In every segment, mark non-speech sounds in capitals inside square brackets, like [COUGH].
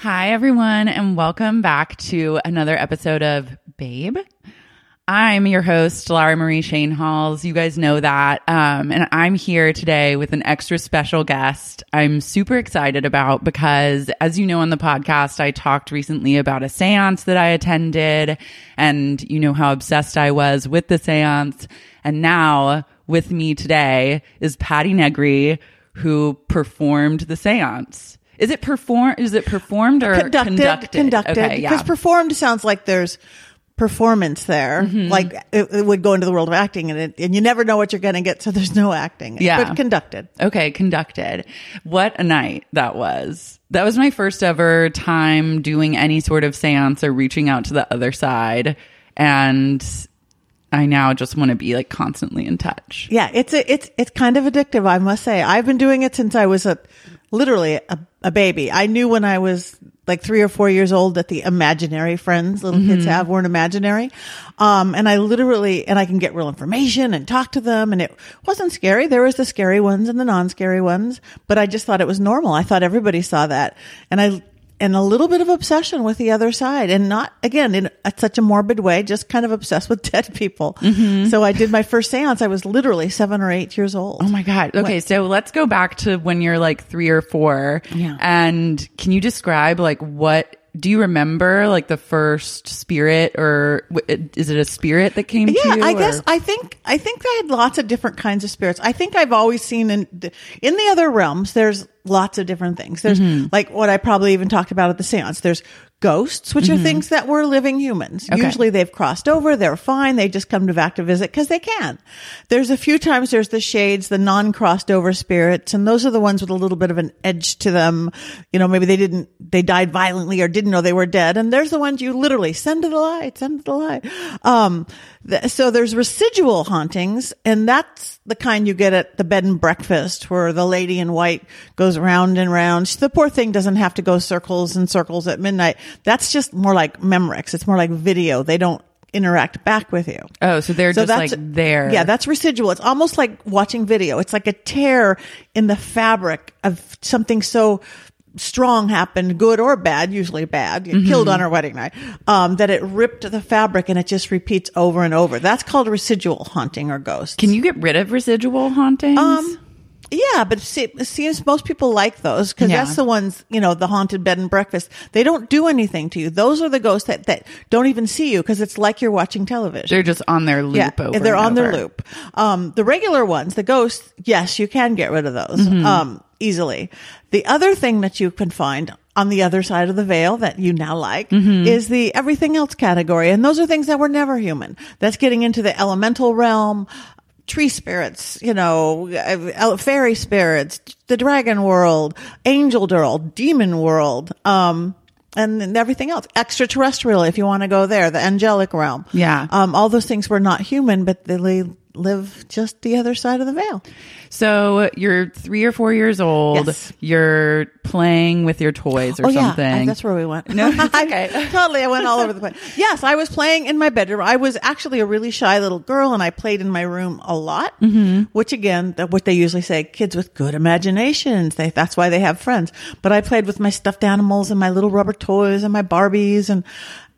Hi, everyone, and welcome back to another episode of Babe. I'm your host, Lara Marie Schoenhals. You guys know that. Um, and I'm here today with an extra special guest I'm super excited about because, as you know on the podcast, I talked recently about a seance that I attended, and you know how obsessed I was with the seance. And now, with me today is Patti Negri, who performed the seance. Is it perform? Is it performed or conducted, conducted? conducted. Okay, Because yeah. performed sounds like there's performance there. Mm-hmm. Like it, it would go into the world of acting, and it, and you never know what you're going to get, so there's no acting. Yeah. but conducted. Okay, conducted. What a night that was. That was my first ever time doing any sort of seance or reaching out to the other side. And I now just want to be like constantly in touch. Yeah, it's a, it's it's kind of addictive, I must say. I've been doing it since I was a literally a, a baby. I knew when I was like three or four years old that the imaginary friends little kids have weren't imaginary. Um, and I literally, and I can get real information and talk to them. And it wasn't scary. There was the scary ones and the non-scary ones, but I just thought it was normal. I thought everybody saw that. And I, and a little bit of obsession with the other side and not again in such a morbid way, just kind of obsessed with [LAUGHS] dead people. Mm-hmm. So I did my first seance. I was literally seven or eight years old. Oh my God. Okay. So let's go back to when you're like three or four. Yeah. And can you describe like what, do you remember like the first spirit or w- is it a spirit that came to Yeah, you? I or- guess I think I think I had lots of different kinds of spirits. I think I've always seen in in the other realms. There's lots of different things. There's Mm-hmm. like what I probably even talked about at the seance. There's ghosts, which are things that were living humans. Mm-hmm. Okay. Usually they've crossed over. They're fine. They just come to back to visit because they can. There's a few times there's the shades, the non-crossed over spirits, and those are the ones with a little bit of an edge to them. You know, maybe they didn't, they died violently or didn't know they were dead. And there's the ones you literally send to the light, send to the light. Um, th- so there's residual hauntings, and that's the kind you get at the bed and breakfast where the lady in white goes round and round. The poor thing doesn't have to go circles and circles at midnight. That's just more like Memorex. It's more like video. They don't interact back with you. Oh, so they're just like there. Yeah, that's residual. It's almost like watching video. It's like a tear in the fabric of something so strong happened, good or bad, usually bad, killed Mm-hmm. on our wedding night, um, that it ripped the fabric and it just repeats over and over. That's called residual haunting or ghosts. Can you get rid of residual hauntings? Um, yeah, but see, it seems most people like those because Yeah. that's the ones, you know, the haunted bed and breakfast. They don't do anything to you. Those are the ghosts that, that don't even see you because it's like you're watching television. they're just on their loop Yeah, over. they're on their loop. Um, the regular ones, the ghosts, yes, you can get rid of those Mm-hmm. um, easily. The other thing that you can find on the other side of the veil that you now like Mm-hmm. is the everything else category, and those are things that were never human. That's getting into the elemental realm. Tree spirits, you know, uh, fairy spirits, the dragon world, angel world, demon world, um, and, everything else. Extraterrestrial, if you want to go there, the angelic realm. Yeah. Um, all those things were not human, but they live just the other side of the veil. So you're three or four years old. Yes. You're playing with your toys or oh something. yeah, that's where we went. No, [LAUGHS] okay. [LAUGHS] totally, I went all over the place. Yes, I was playing in my bedroom. I was actually a really shy little girl, and I played in my room a lot. Mm-hmm. Which again, that- what they usually say, kids with good imaginations. They, that's why they have friends. But I played with my stuffed animals and my little rubber toys and my Barbies, and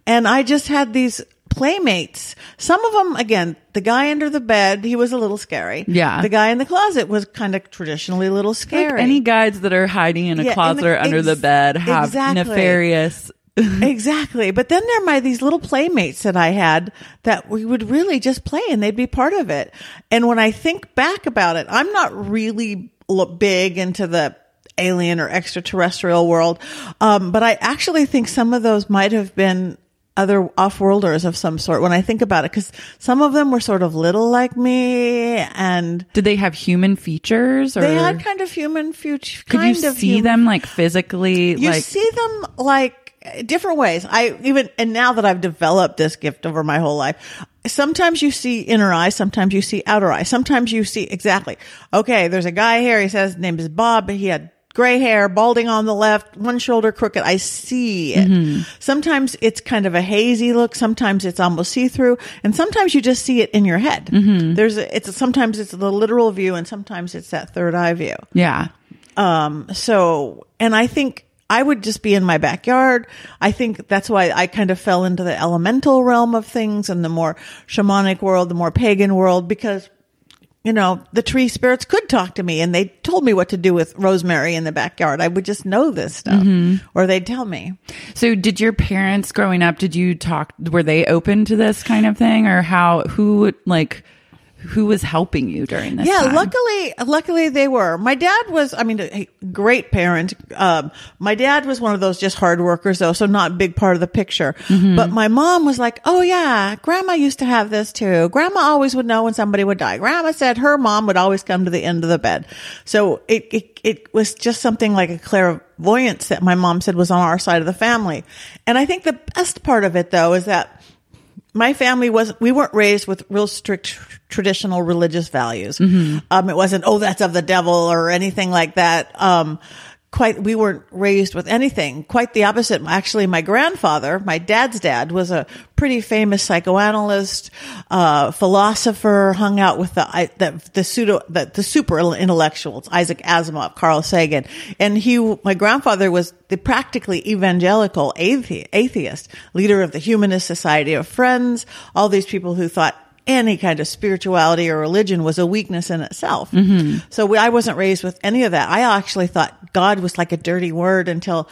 and I just had these playmates. Some of them, again, the guy under the bed, he was a little scary. Yeah. The guy in the closet was kind of traditionally a little Like scary. any guys that are hiding in a Yeah, in closet the- or under the bed have exactly. nefarious [LAUGHS] exactly. But then there are my these little playmates that I had that we would really just play and they'd be part of it. And when I think back about it, I'm not really big into the alien or extraterrestrial world. Um, but I actually think some of those might have been other off-worlders of some sort when I think about it, because some of them were sort of little like me and Did they have human features or they had kind of human features. could you see human them like physically you like see them like different ways. I even, and now that I've developed this gift over my whole life, sometimes you see inner eye, sometimes you see outer eye, sometimes you see exactly, okay, there's a guy here. He says his name is Bob. He had gray hair, balding on the left, one shoulder crooked. I see it. Sometimes it's kind of a hazy look. Sometimes it's almost see through and sometimes you just see it in your head. There's a, it's sometimes it's the literal view and sometimes it's that third eye view. yeah. Um, so, and I think I would just be in my backyard. I think that's why I kind of fell into the elemental realm of things and the more shamanic world, the more pagan world, because, you know, the tree spirits could talk to me and they told me what to do with rosemary in the backyard. I would just know this stuff mm-hmm. or they'd tell me. So did your parents growing up did you talk were they open to this kind of thing or how who like who was helping you during this Yeah, time? luckily, luckily they were. My dad was, I mean, a great parent. Um, my dad was one of those just hard workers though, so not a big part of the picture. But my mom was like, oh yeah, grandma used to have this too. Grandma always would know when somebody would die. Grandma said her mom would always come to the end of the bed. So it, it, it was just something like a clairvoyance that my mom said was on our side of the family. And I think the best part of it though is that my family was we weren't raised with real strict traditional religious values. Um, it wasn't oh that's of the devil or anything like that. Um, quite we weren't raised with anything. Quite the opposite. Actually, my grandfather, my dad's dad, was a pretty famous psychoanalyst, uh, philosopher. Hung out with the the, the pseudo the, the super intellectuals, Isaac Asimov, Carl Sagan, and he. My grandfather was the practically evangelical athe- atheist, leader of the Humanist Society of Friends. All these people who thought any kind of spirituality or religion was a weakness in itself. Mm-hmm. So we, I wasn't raised with any of that. I actually thought God was like a dirty word until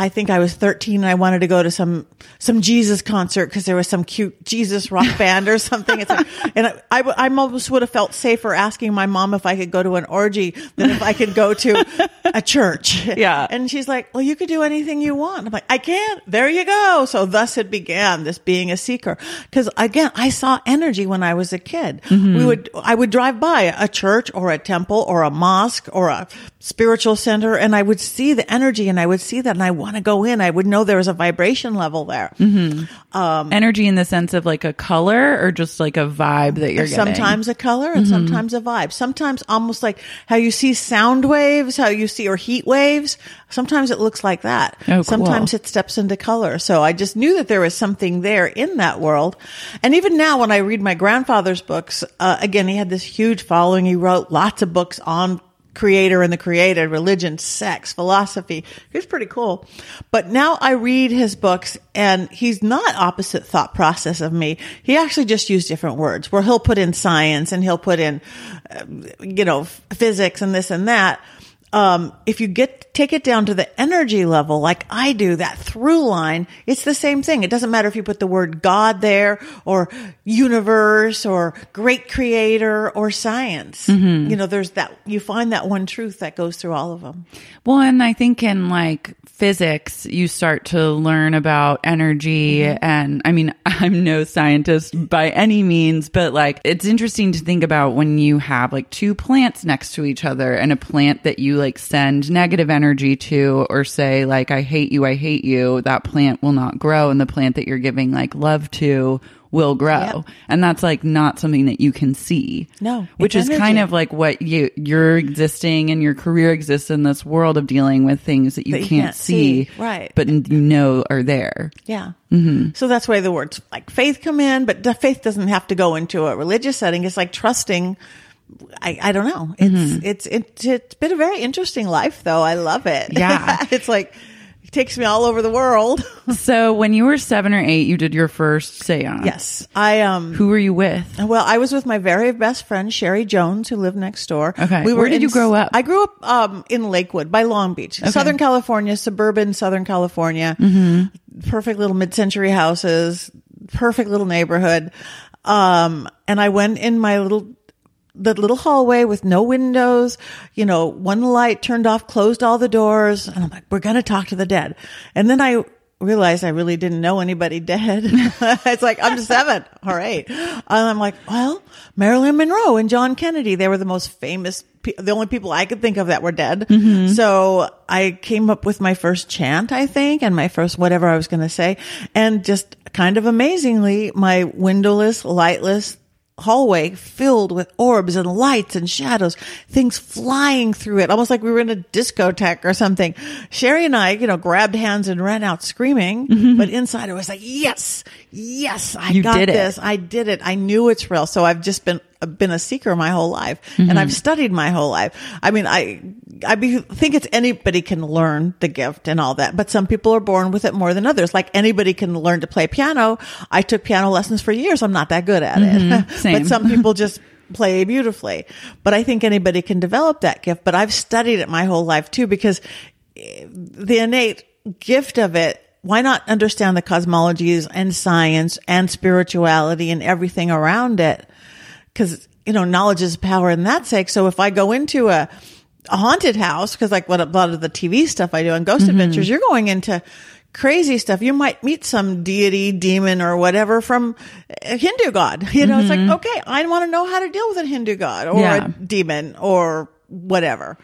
I think I was 13 and I wanted to go to some, some Jesus concert because there was some cute Jesus rock [LAUGHS] band or something. It's like, and I, I, I almost would have felt safer asking my mom if I could go to an orgy than if I could go to [LAUGHS] a church. Yeah. And she's like, well, you could do anything you want. I'm like, I can't. There you go. So thus it began this being a seeker. Cause again, I saw energy when I was a kid. Mm-hmm. We would, I would drive by a church or a temple or a mosque or a spiritual center and I would see the energy and I would see that and I want to go in. I would know there was a vibration level there. Mm-hmm. Um, energy in the sense of like a color or just like a vibe that you're getting? sometimes a color and mm-hmm. sometimes a vibe. Sometimes almost like how you see sound waves, how you see or heat waves. Sometimes it looks like that. Oh, cool. Sometimes it steps into color. So I just knew that there was something there in that world. And even now when I read my grandfather's books, uh, again, he had this huge following. He wrote lots of books on creator and the created, religion, sex, philosophy. He's pretty cool. But now I read his books and he's not opposite thought process of me. He actually just used different words where he'll put in science and he'll put in, uh, you know, physics and this and that. Um, if you get, take it down to the energy level, like I do, that through line, it's the same thing. It doesn't matter if you put the word God there or universe or great creator or science. You know, there's that, you find that one truth that goes through all of them. Well, and I think in like physics, you start to learn about energy. Mm-hmm. And I mean, [LAUGHS] I'm no scientist by any means, but like it's interesting to think about when you have like two plants next to each other and a plant that you like send negative energy to or say like, I hate you, I hate you, that plant will not grow. And the plant that you're giving like love to will grow. And that's like not something that you can see. No, Which is kind of like what you you're existing and your career exists in this world of dealing with things that you, That you can't, can't see, see. Right. But you know are there. Yeah. Mm-hmm. So that's where the words like faith come in, but the faith doesn't have to go into a religious setting. It's like trusting. I, I don't know. It's, it's, it's, it's been a very interesting life though. I love it. Yeah. [LAUGHS] it's like takes me all over the world. [LAUGHS] So when you were seven or eight, you did your first seance. yes, I um. Who were you with? Well, I was with my very best friend Sherry Jones, who lived next door. Okay. Where did in- you grow up? I grew up um, in Lakewood by Long Beach, Southern California, suburban Southern California. Mm-hmm. Perfect little mid-century houses, perfect little neighborhood. Um, and I went in my little the little hallway with no windows, you know, one light turned off, closed all the doors. And I'm like, we're going to talk to the dead. And then I realized I really didn't know anybody [LAUGHS] dead. it's like, I'm seven or eight. And I'm like, well, Marilyn Monroe and John Kennedy, they were the most famous, pe- the only people I could think of that were dead. Mm-hmm. So I came up with my first chant, I think, and my first whatever I was going to say. And just kind of amazingly, my windowless, lightless, hallway filled with orbs and lights and shadows, things flying through it, almost like we were in a discotheque or something. Sherry and I, you know, grabbed hands and ran out screaming, mm-hmm. but inside I was like, yes, yes, I You got did it. this. I did it. I knew it's real. So I've just been, been a seeker my whole life and I've studied my whole life. I mean, I, I be, think it's anybody can learn the gift and all that, but some people are born with it more than others. Like anybody can learn to play piano. I took piano lessons for years. I'm not that good at it, Same. [LAUGHS] but some people just [LAUGHS] play beautifully. But I think anybody can develop that gift. But I've studied it my whole life too, because eh, the innate gift of it, why not understand the cosmologies and science and spirituality and everything around it? Cause, you know, knowledge is power in that sake. So if I go into a, a haunted house, cause like what a lot of the TV stuff I do on Ghost Adventures, you're going into crazy stuff. You might meet some deity, demon, or whatever from a Hindu god. You know, it's like, okay, I want to know how to deal with a Hindu god or Yeah. a demon or whatever.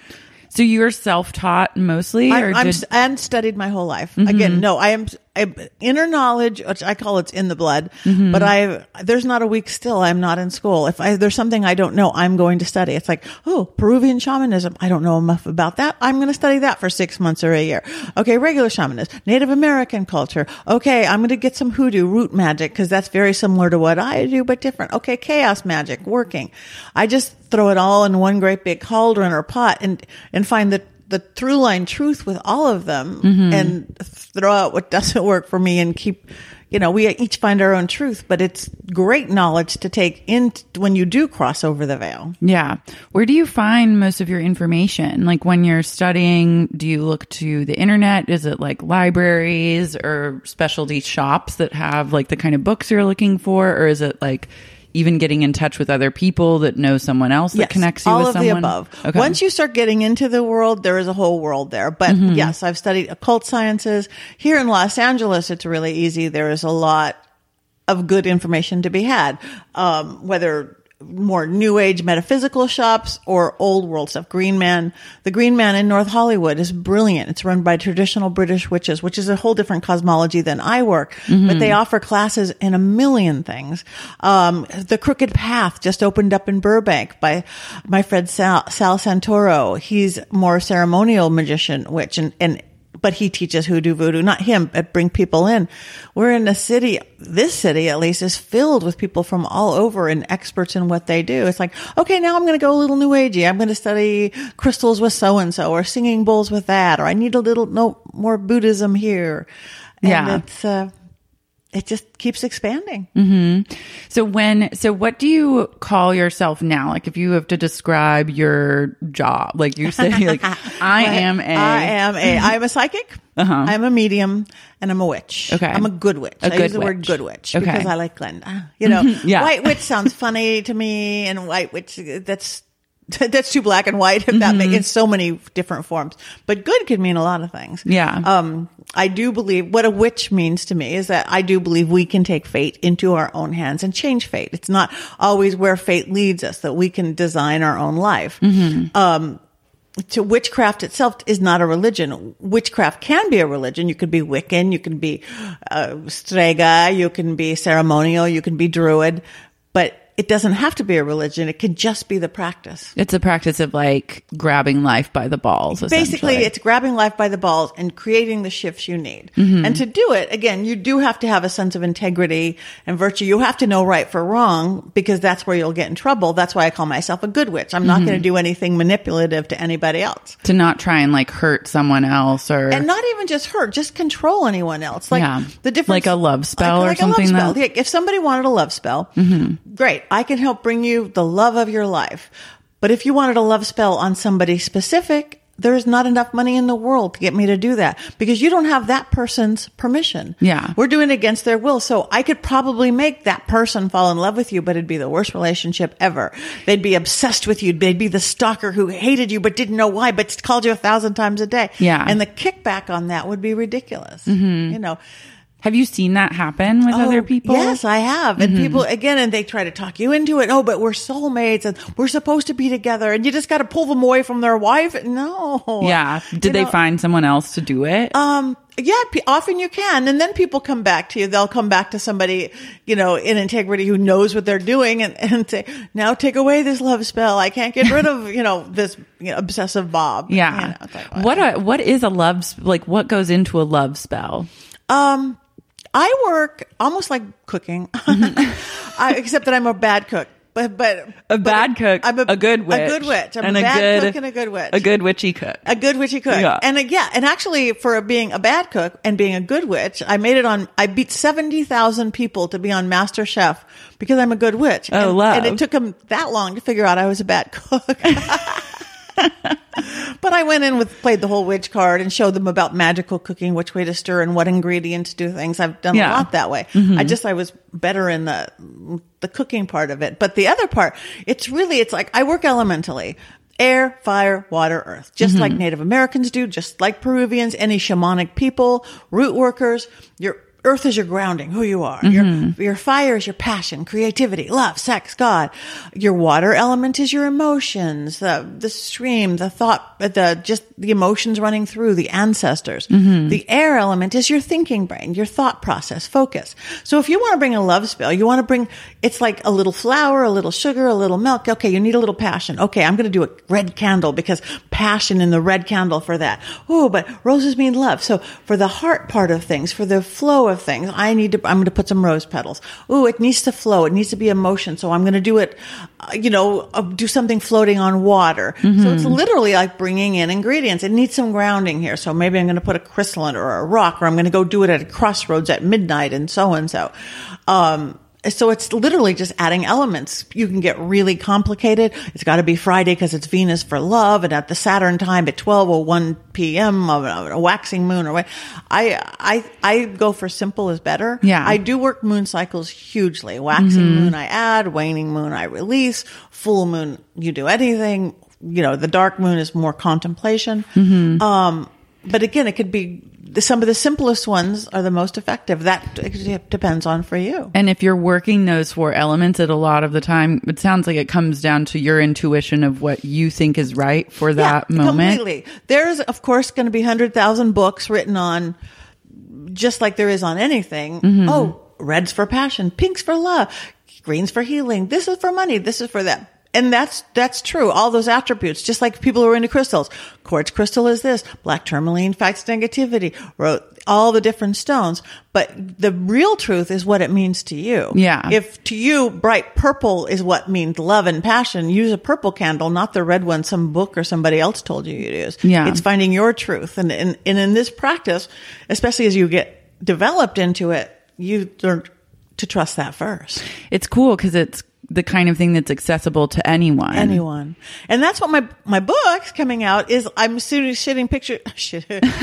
So you're self-taught mostly, or I'm did, Mm-hmm. and studied my whole life. Again, no, I am I, inner knowledge, which I call it's in the blood. Mm-hmm. But I there's not a week still I'm not in school. If I, there's something I don't know, I'm going to study. It's like oh Peruvian shamanism. I don't know enough about that. I'm going to study that for six months or a year. Okay, regular shamanism, Native American culture. Okay, I'm going to get some hoodoo root magic because that's very similar to what I do, but different. Okay, chaos magic working. I just throw it all in one great big cauldron or pot and and find the the through line truth with all of them mm-hmm. and throw out what doesn't work for me and keep you know we each find our own truth but it's great knowledge to take in when you do cross over the veil yeah. Where do you find most of your information? Like when you're studying, do you look to the internet? Is it like libraries or specialty shops that have like the kind of books you're looking for, or is it like even getting in touch with other people that know someone else that Yes, connects you all with of someone? the above. Okay. Mm-hmm. Once you start getting into the world, there is a whole world there. But yes, I've studied occult sciences here in Los Angeles. It's really easy. There is a lot of good information to be had, um, whether more new age metaphysical shops or old world stuff. Green Man, the Green Man in North Hollywood is brilliant. It's run by traditional British witches, which is a whole different cosmology than I work, but they offer classes in a million things. Um, the Crooked Path just opened up in Burbank by my friend Sal, Sal Santoro. He's more ceremonial magician witch and, and but he teaches hoodoo voodoo, not him, but bring people in. We're in a city, this city at least is filled with people from all over and experts in what they do. It's like, okay, now I'm going to go a little new agey. I'm going to study crystals with so and so or singing bowls with that, or I need a little no more Buddhism here. And Yeah. it's, uh, it just keeps expanding. So when so what do you call yourself now? Like if you have to describe your job, like you say like [LAUGHS] I am a I am a. [LAUGHS] I'm a psychic. Uh-huh. I'm a medium, and I'm a witch. Okay. I'm a good witch. A I good use the word good witch Okay. because I like Glinda. You know, [LAUGHS] Yeah. white witch sounds funny to me, and white witch that's [LAUGHS] that's too black and white. If that Mm-hmm. makes in so many different forms, but good could mean a lot of things. Yeah. Um, I do believe what a witch means to me is that I do believe we can take fate into our own hands and change fate. It's not always where fate leads us that we can design our own life. Um, to witchcraft itself is not a religion. Witchcraft can be a religion. You could be Wiccan, you can be uh, Strega, you can be ceremonial, you can be Druid, but it doesn't have to be a religion. It can just be the practice. It's a practice of like grabbing life by the balls. Basically, it's grabbing life by the balls and creating the shifts you need. Mm-hmm. And to do it, again, you do have to have a sense of integrity and virtue. You have to know right for wrong because that's where you'll get in trouble. That's why I call myself a good witch. I'm not Mm-hmm. going to do anything manipulative to anybody else. to not try and like hurt someone else or And not even just hurt, just control anyone else. Like Yeah. the difference, Like a love spell or like something A love spell. that- Yeah, if somebody wanted a love spell, great. I can help bring you the love of your life. But if you wanted a love spell on somebody specific, there's not enough money in the world to get me to do that because you don't have that person's permission. Yeah. We're doing it against their will. So I could probably make that person fall in love with you, but it'd be the worst relationship ever. They'd be obsessed with you. They'd be the stalker who hated you, but didn't know why, but called you a thousand times a day. Yeah. And the kickback on that would be ridiculous. Mm-hmm. You know, have you seen that happen with other Oh, people? Yes, I have. And people again, and they try to talk you into it. Oh, but we're soulmates, and we're supposed to be together, and you just got to pull them away from their wife. No. Yeah. Did You they know, find someone else to do it? Um. Yeah. p- Often you can, and then people come back to you. They'll come back to somebody, you know, in integrity who knows what they're doing, and, and say, "Now take away this love spell. I can't get rid of, you know, this you know, obsessive Bob." You yeah. know, like, what a, what is a love like? What goes into a love spell? Um, I work almost like cooking, [LAUGHS] I, except that I'm a bad cook. But but A but bad cook, I'm a, good witch, a good witch. I'm and a bad good, cook and a good witch. a good witchy cook. a good witchy cook. Yeah. And uh, yeah, and actually for being a bad cook and being a good witch, I made it on, I beat 70,000 people to be on MasterChef because I'm a good witch. Oh, and, love. And it took them that long to figure out I was a bad cook. [LAUGHS] but I went in with, played the whole witch card and showed them about magical cooking, which way to stir and what ingredients do things. I've done Yeah. a lot that way. Mm-hmm. I just, I was better in the, the cooking part of it. But the other part, it's really, it's like I work elementally. Air, fire, water, earth. Just like mm-hmm. Native Americans do, just like Peruvians, any shamanic people, root workers. Your earth is your grounding, who you are. Your, mm-hmm. your fire is your passion, creativity, love, sex, God. Your water element is your emotions, the, the stream, the thought, the, just the emotions running through, the ancestors. Mm-hmm. The air element is your thinking brain, your thought process, focus. So if you want to bring a love spell, you want to bring, it's like a little flour, a little sugar, a little milk. Okay, you need a little passion. Okay, I'm going to do a red candle because passion in the red candle for that. Oh, but roses mean love. So for the heart part of things, for the flow of things, I need to, I'm going to put some rose petals. Ooh, it needs to flow. It needs to be emotion. So I'm going to do it, uh, you know, uh, do something floating on water. So it's literally like bringing in ingredients. It needs some grounding here. So maybe I'm going to put a crystal in or a rock, or I'm going to go do it at a crossroads at midnight and so and so. Um, so it's literally just adding elements. You can get really complicated. It's got to be Friday because it's Venus for love, and at the Saturn time at twelve or one p.m. of a, waxing moon or what. I I I go for simple is better. Yeah. I do work moon cycles hugely. Waxing moon I add, waning moon I release, full moon you do anything. You know, the dark moon is more contemplation. Um, but again, it could be some of the simplest ones are the most effective. That depends on for you. And if you're working those four elements at a lot of the time, it sounds like it comes down to your intuition of what you think is right for that moment. Completely. There's, of course, going to be 100,000 books written on, just like there is on anything. Mm-hmm. Oh, red's for passion, pink's for love, green's for healing, this is for money, this is for that. And that's, that's true. All those attributes, just like people who are into crystals. Quartz crystal is this. Black tourmaline fights negativity. Wrote all the different stones. But the real truth is what it means to you. Yeah. If to you, bright purple is what means love and passion, use a purple candle, not the red one some book or somebody else told you to use. Yeah. It's finding your truth. And, and, and in this practice, especially as you get developed into it, you learn to trust that first. It's cool because it's the kind of thing that's accessible to anyone. Anyone. And that's what my, my book's coming out is I'm shooting, shooting pictures, [LAUGHS]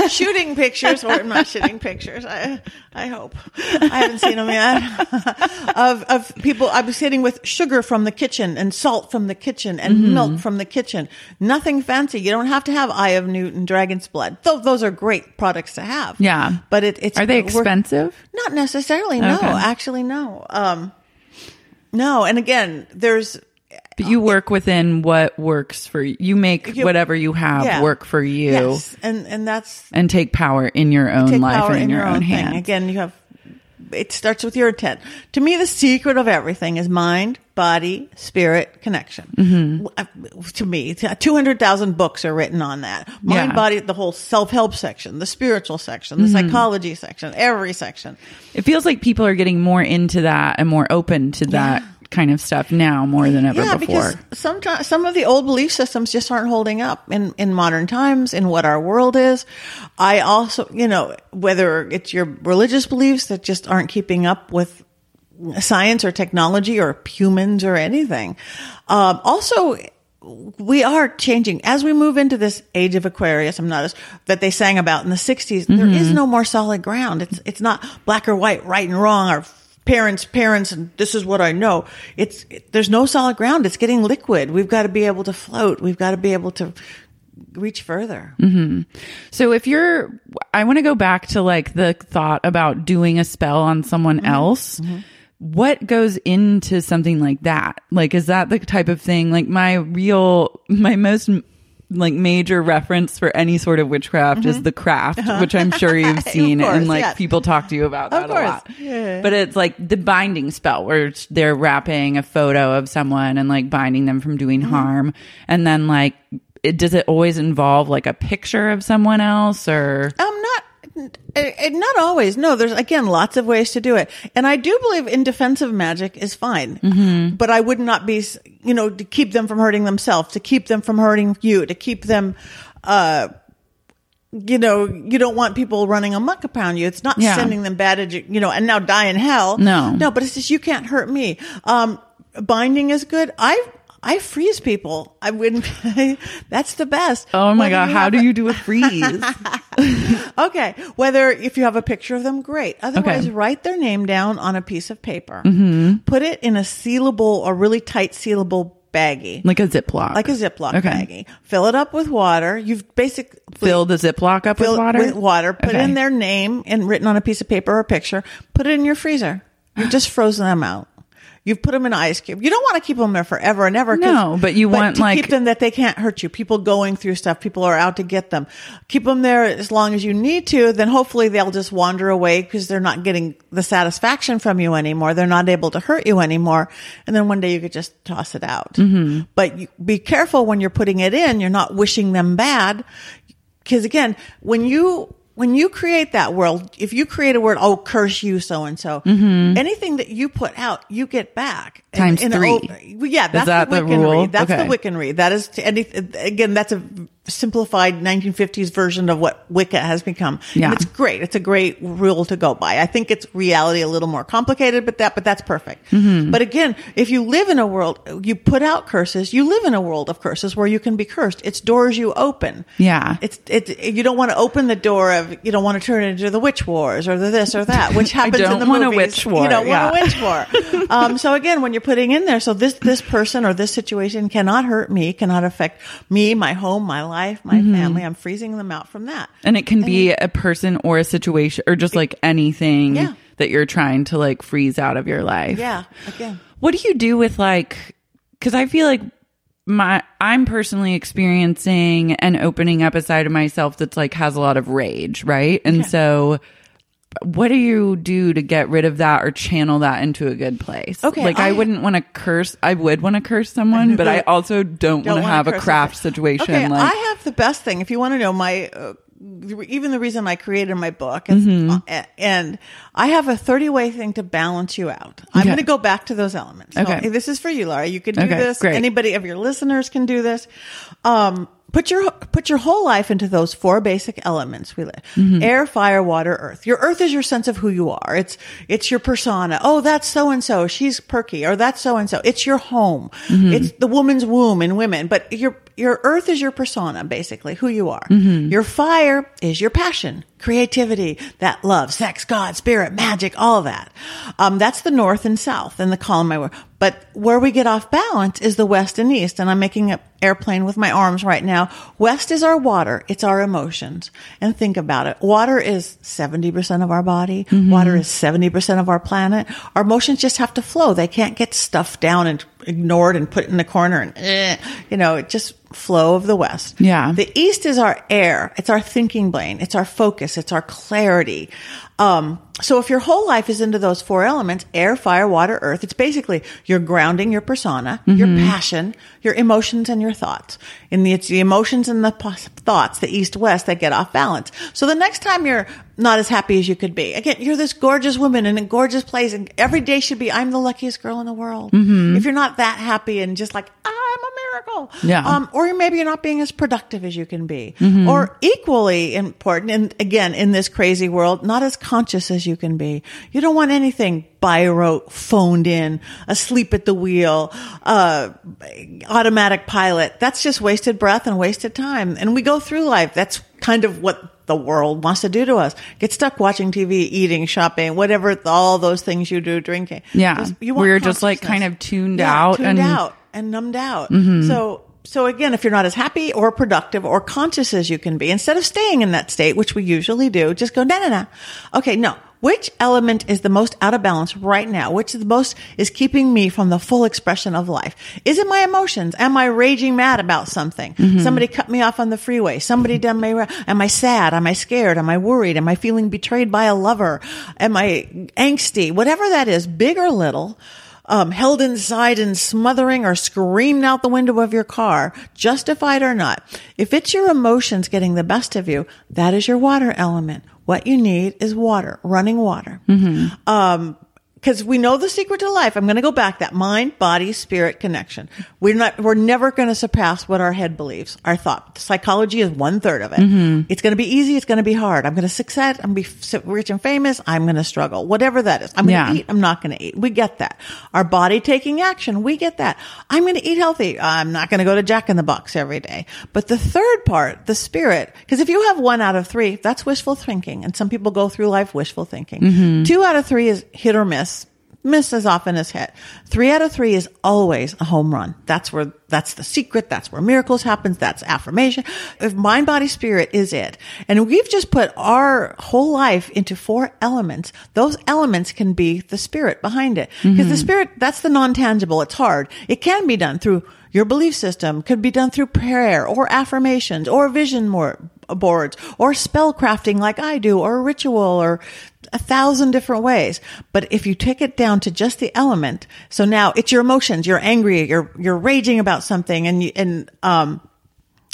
shooting pictures, or I'm not shooting pictures. I, I hope. I haven't seen them yet. [LAUGHS] of, of people, I'm sitting with sugar from the kitchen and salt from the kitchen and Mm-hmm. milk from the kitchen. Nothing fancy. You don't have to have Eye of Newton, Dragon's Blood. Though those are great products to have. Yeah. But it, it's. Are they expensive? Not necessarily. No, Okay. actually, no. Um, no. And again, there's, But you work within what works for you. You make You- whatever you have Yeah. work for you yes. And, and that's, and take power in your own life and in, your, own, thing. hands. Again, you have, it starts with your intent. To me, the secret of everything is mind, body spirit connection. Mm-hmm. To me, 200,000 books are written on that. Mind, Yeah. body, the whole self help section, the spiritual section, Mm-hmm. the psychology section, every section. It feels like people are getting more into that and more open to that kind of stuff now more than ever Yeah, before. because sometimes some of the old belief systems just aren't holding up in, in modern times in what our world is. I also, you know, whether it's your religious beliefs that just aren't keeping up with science or technology or humans or anything. Um, also, we are changing as we move into this age of Aquarius. I'm not as that they sang about in the 60s. There is no more solid ground. It's it's not black or white, right and wrong, or parents, parents, and this is what I know. It's it, there's no solid ground. It's getting liquid. We've got to be able to float. We've got to be able to reach further. So if you're, I want to go back to like the thought about doing a spell on someone Mm-hmm. else. What goes into something like that? Like, is that the type of thing? Like my real, my most like major reference for any sort of witchcraft is the craft, which I'm sure you've [LAUGHS] seen Mm-hmm. Uh-huh. course, and like yes. people talk to you about that a lot. Yeah. But it's like the binding spell where they're wrapping a photo of someone and like binding them from doing Mm-hmm. harm. And then like, it, does it always involve like a picture of someone else or? Um, not. eh, Not always. No, there's again lots of ways to do it, and I do believe in defensive magic is fine. Mm-hmm. But I would not be, you know, to keep them from hurting themselves, to keep them from hurting you, to keep them, uh, you know, you don't want people running amok upon you. It's not Yeah. sending them bad, edu- you know, and now die in hell. No. no, but it's just you can't hurt me. Um, binding is good. I. I freeze people. I wouldn't. [LAUGHS] that's the best. Oh my Whether God. How do a- you do a freeze? [LAUGHS] [LAUGHS] Okay. Whether if you have a picture of them, great. Otherwise, Okay. Mm-hmm. write their name down on a piece of paper. Put it in a sealable or really tight sealable baggie. like a Ziploc. like a Ziploc Okay. baggie. Fill it up with water. You've basically Fill the Ziploc up with water? With water. Put Okay. in their name and written on a piece of paper or a picture. Put it in your freezer. You've just frozen them out. You've put them in ice cube. You don't want to keep them there forever and ever. No, but you want, to like- keep them that they can't hurt you. People going through stuff. People are out to get them. Keep them there as long as you need to. Then hopefully they'll just wander away because they're not getting the satisfaction from you anymore. They're not able to hurt you anymore. And then one day you could just toss it out. Mm-hmm. But you, be careful when you're putting it in. You're not wishing them bad because again, when you when you create that world, if you create a word, oh, curse you, so and so, anything that you put out, you get back Times three. well, yeah, that's that the the Wiccan rule? rede. That's Okay. the Wiccan Rede. That is to any again. That's a simplified 1950s version of what Wicca has become. Yeah. and it's great. It's a great rule to go by. I think it's reality a little more complicated, but that but that's perfect. Mm-hmm. But again, if you live in a world, you put out curses. You live in a world of curses where you can be cursed. It's doors you open. Yeah. It's it's you don't want to open the door of you don't want to turn it into the witch wars or the this or that, which [LAUGHS] happens in the want movies. witch war, You don't yeah. want a witch war. [LAUGHS] um, so again, when you're putting in there, so this this person or this situation cannot hurt me, cannot affect me, my home, my life, my Mm-hmm. family. I'm freezing them out from that. and it can be a person or a situation or just like anything Yeah. that you're trying to like freeze out of your life. Yeah, again. What do you do with like cuz I feel like my I'm personally experiencing and opening up a side of myself that's like has a lot of rage, right? And so what do you do to get rid of that or channel that into a good place? Okay, Like I, I- wouldn't want to curse I would want to curse someone, but I [LAUGHS] also don't, Don't want to have a craft something. situation Okay, like I have the best thing. If you want to know my, uh, even the reason I created my book, is, Mm-hmm. uh, and I have a 30 way thing to balance you out. I'm Okay. going to go back to those elements. So, Okay. this is for you, Laura. You can do Okay, this. great. Anybody of your listeners can do this. Um, put your put your whole life into those four basic elements we live Mm-hmm. air fire water earth. Your earth is your sense of who you are. It's it's your persona. Oh that's so and so she's perky. Or that's so and so it's your home. Mm-hmm. it's the woman's womb in women. But your your earth is your persona basically who you are. Mm-hmm. your fire is your passion creativity that love sex god spirit magic all of that. Um, that's the north and south and the column I wear. But where we get off balance is the west and east and i'm making an airplane with my arms right now. West is our water. It's our emotions. And think about it. Water is 70% of our body. Water is 70% of our planet. Our emotions just have to flow. They can't get stuffed down and ignored and put in the corner and eh, you know it just flow of the west. Yeah. the east is our air. It's our thinking brain. It's our focus. It's our clarity um so if your whole life is into those four elements, air, fire, water, earth, it's basically you're grounding your persona, your mm-hmm. passion, your emotions and your thoughts. And it's the emotions and the thoughts, the east west that get off balance. So the next time you're not as happy as you could be, again, you're this gorgeous woman in a gorgeous place and every day should be, I'm the luckiest girl in the world. Mm-hmm. If you're not that happy and just like, I'm Yeah. Um, or maybe you're not being as productive as you can be. Or equally important, and again, in this crazy world, not as conscious as you can be. You don't want anything by rote, phoned in, asleep at the wheel, uh, automatic pilot. That's just wasted breath and wasted time. And we go through life. That's kind of what the world wants to do to us. Get stuck watching TV, eating, shopping, whatever, all those things you do, drinking. Yeah. Just- you Where want you're just, like, kind of tuned Yeah, out tuned and- Mm-hmm. out and numbed out. Mm-hmm. So, so again, if you're not as happy or productive or conscious as you can be, instead of staying in that state, which we usually do, just go, no, no, no. Okay, no. Which element is the most out of balance right now? Which is the most is keeping me from the full expression of life? Is it my emotions? Am I raging mad about something? Mm-hmm. Somebody cut me off on the freeway. Somebody done me wrong. Am I sad? Am I scared? Am I worried? Am I feeling betrayed by a lover? Am I angsty? Whatever that is, big or little um, held inside and smothering or screamed out the window of your car, justified or not. If it's your emotions getting the best of you, that is your water element. What you need is water, running water. Um, because we know the secret to life. I'm going to go back that mind, body, spirit connection. We're not, we're never going to surpass what our head believes, our thought. Psychology is one third of it. Mm-hmm. It's going to be easy. It's going to be hard. I'm going to succeed. I'm going to be rich and famous. I'm going to struggle. Whatever that is. I'm going to Yeah. eat. I'm not going to eat. We get that. Our body taking action. We get that. I'm going to eat healthy. I'm not going to go to Jack in the Box every day. But the third part, the spirit, because if you have one out of three, that's wishful thinking. And some people go through life wishful thinking. Mm-hmm. Two out of three is hit or miss. Miss as often as hit. Three out of three is always a home run. That's where, that's the secret. That's where miracles happens. That's affirmation. If mind, body, spirit is it. And we've just put our whole life into four elements. Those elements can be the spirit behind it. Because the mm-hmm. spirit, that's the non-tangible. It's hard. It can be done through your belief system, could be done through prayer or affirmations or vision more boards or spell crafting like I do or ritual or a thousand different ways. But if you take it down to just the element, so now it's your emotions, you're angry, you're, you're raging about something and you, and, um,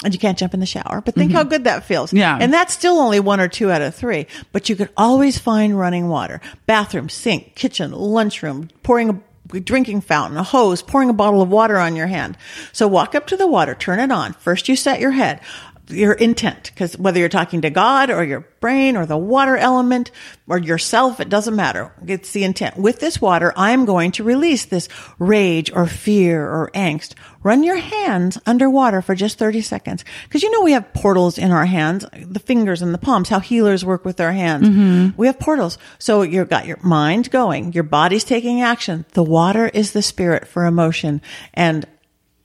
and you can't jump in the shower, but think how good that feels. Yeah. And that's still only one or two out of three, but you could always find running water, bathroom, sink, kitchen, lunchroom, pouring a drinking fountain, a hose, pouring a bottle of water on your hand. So walk up to the water, turn it on. First you set your head, your intent, because whether you're talking to God or your brain or the water element or yourself, it doesn't matter. It's the intent. With this water, I'm going to release this rage or fear or angst. Run your hands underwater for just 30 seconds. Cause you know, we have portals in our hands, the fingers and the palms, how healers work with their hands. Mm-hmm. We have portals. So you've got your mind going, your body's taking action. The water is the spirit for emotion and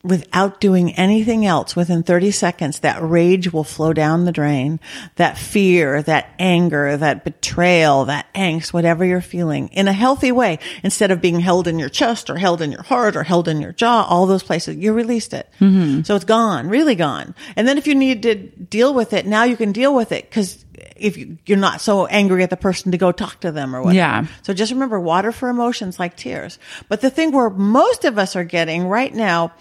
without doing anything else within 30 seconds, that rage will flow down the drain. That fear, that anger, that betrayal, that angst, whatever you're feeling in a healthy way, instead of being held in your chest or held in your heart or held in your jaw, all those places, you released it. Mm-hmm. So it's gone, really gone. And then if you need to deal with it, now you can deal with it because if you, you're not so angry at the person to go talk to them or whatever. Yeah. So just remember water for emotions like tears. But the thing where most of us are getting right now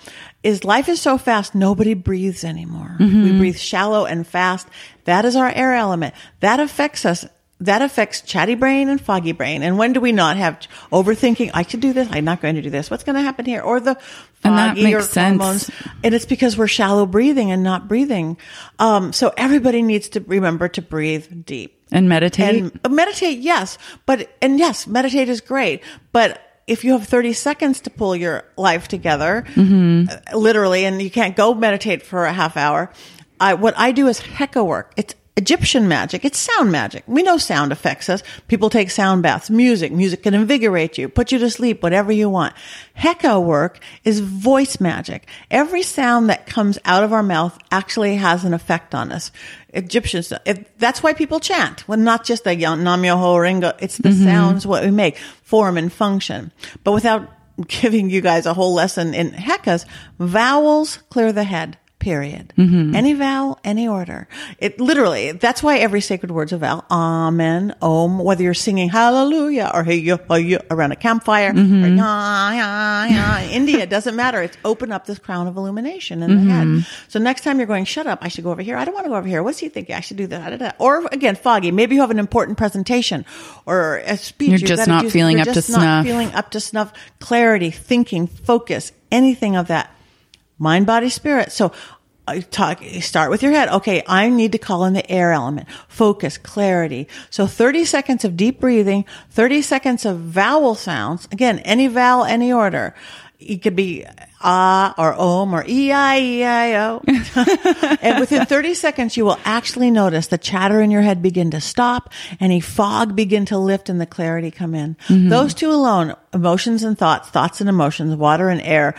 is life is so fast, nobody breathes anymore. Mm-hmm. We breathe shallow and fast. That is our air element. That affects us. That affects chatty brain and foggy brain. And when do we not have overthinking? I should do this. I'm not going to do this. What's going to happen here? Or the And that foggy makes or sense. hormones. And it's because we're shallow breathing and not breathing. Um, so everybody needs to remember to breathe deep. And meditate. And uh, meditate, yes. But, and yes, meditate is great. But if you have 30 seconds to pull your life together, uh, literally, and you can't go meditate for a half hour, I, what I do is heka work. It's Egyptian magic. It's sound magic. We know sound affects us. People take sound baths, music. Music can invigorate you, put you to sleep, whatever you want. Heka work is voice magic. Every sound that comes out of our mouth actually has an effect on us. Egyptians, that's why people chant. Well, not just the Nam Myoho Ringo. It's the mm-hmm. sounds what we make, form and function. But without [LAUGHS] giving you guys a whole lesson in Hekas, vowels clear the head. Period. Mm-hmm. Any vowel, any order. It literally, that's why every sacred word's a vowel. Amen, om, whether you're singing hallelujah or hey, yo, hey, yo, around a campfire mm-hmm. or ya, ya, ya. India, doesn't matter. It's open up this crown of illumination in the mm-hmm. head. So next time you're going, shut up, I should go over here. I don't want to go over here. What's he thinking? I should do that. Da, da. Or again, foggy. Maybe you have an important presentation or a speech. You're just not do- feeling up to not snuff. feeling up to snuff. Clarity, thinking, focus, anything of that mind, body, spirit. So I talk, start with your head. Okay. I need to call in the air element, focus, clarity. So 30 seconds of deep breathing, 30 seconds of vowel sounds. Again, any vowel, any order. It could be ah or om or e i e i o. [LAUGHS] and within 30 seconds, you will actually notice the chatter in your head begin to stop, any fog begin to lift, and the clarity come in. Those two alone, emotions and thoughts, thoughts and emotions, water and air,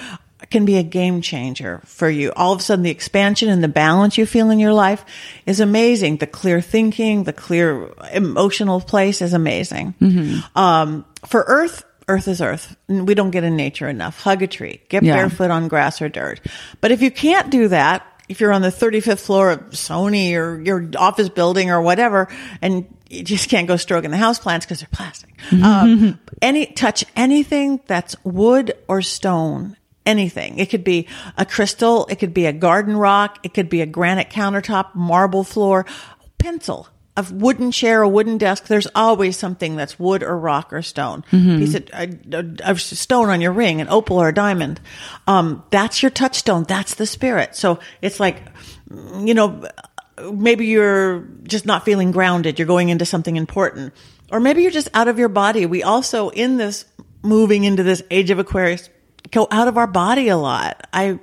can be a game changer for you. All of a sudden, the expansion and the balance you feel in your life is amazing. The clear thinking, the clear emotional place is amazing. Um, for Earth, Earth is Earth. We don't get in nature enough. Hug a tree. Get Yeah. barefoot on grass or dirt. But if you can't do that, if you're on the 35th floor of Sony or your office building or whatever, and you just can't go stroking the house plants because they're plastic. Um, any touch anything that's wood or stone. Anything. It could be a crystal. It could be a garden rock. It could be a granite countertop, marble floor, pencil, a wooden chair, a wooden desk. There's always something that's wood or rock or stone. Piece of, a, a stone on your ring, an opal or a diamond. Um, that's your touchstone. That's the spirit. So it's like, you know, maybe you're just not feeling grounded. You're going into something important. Or maybe you're just out of your body. We also, in this moving into this age of Aquarius, go out of our body a lot. I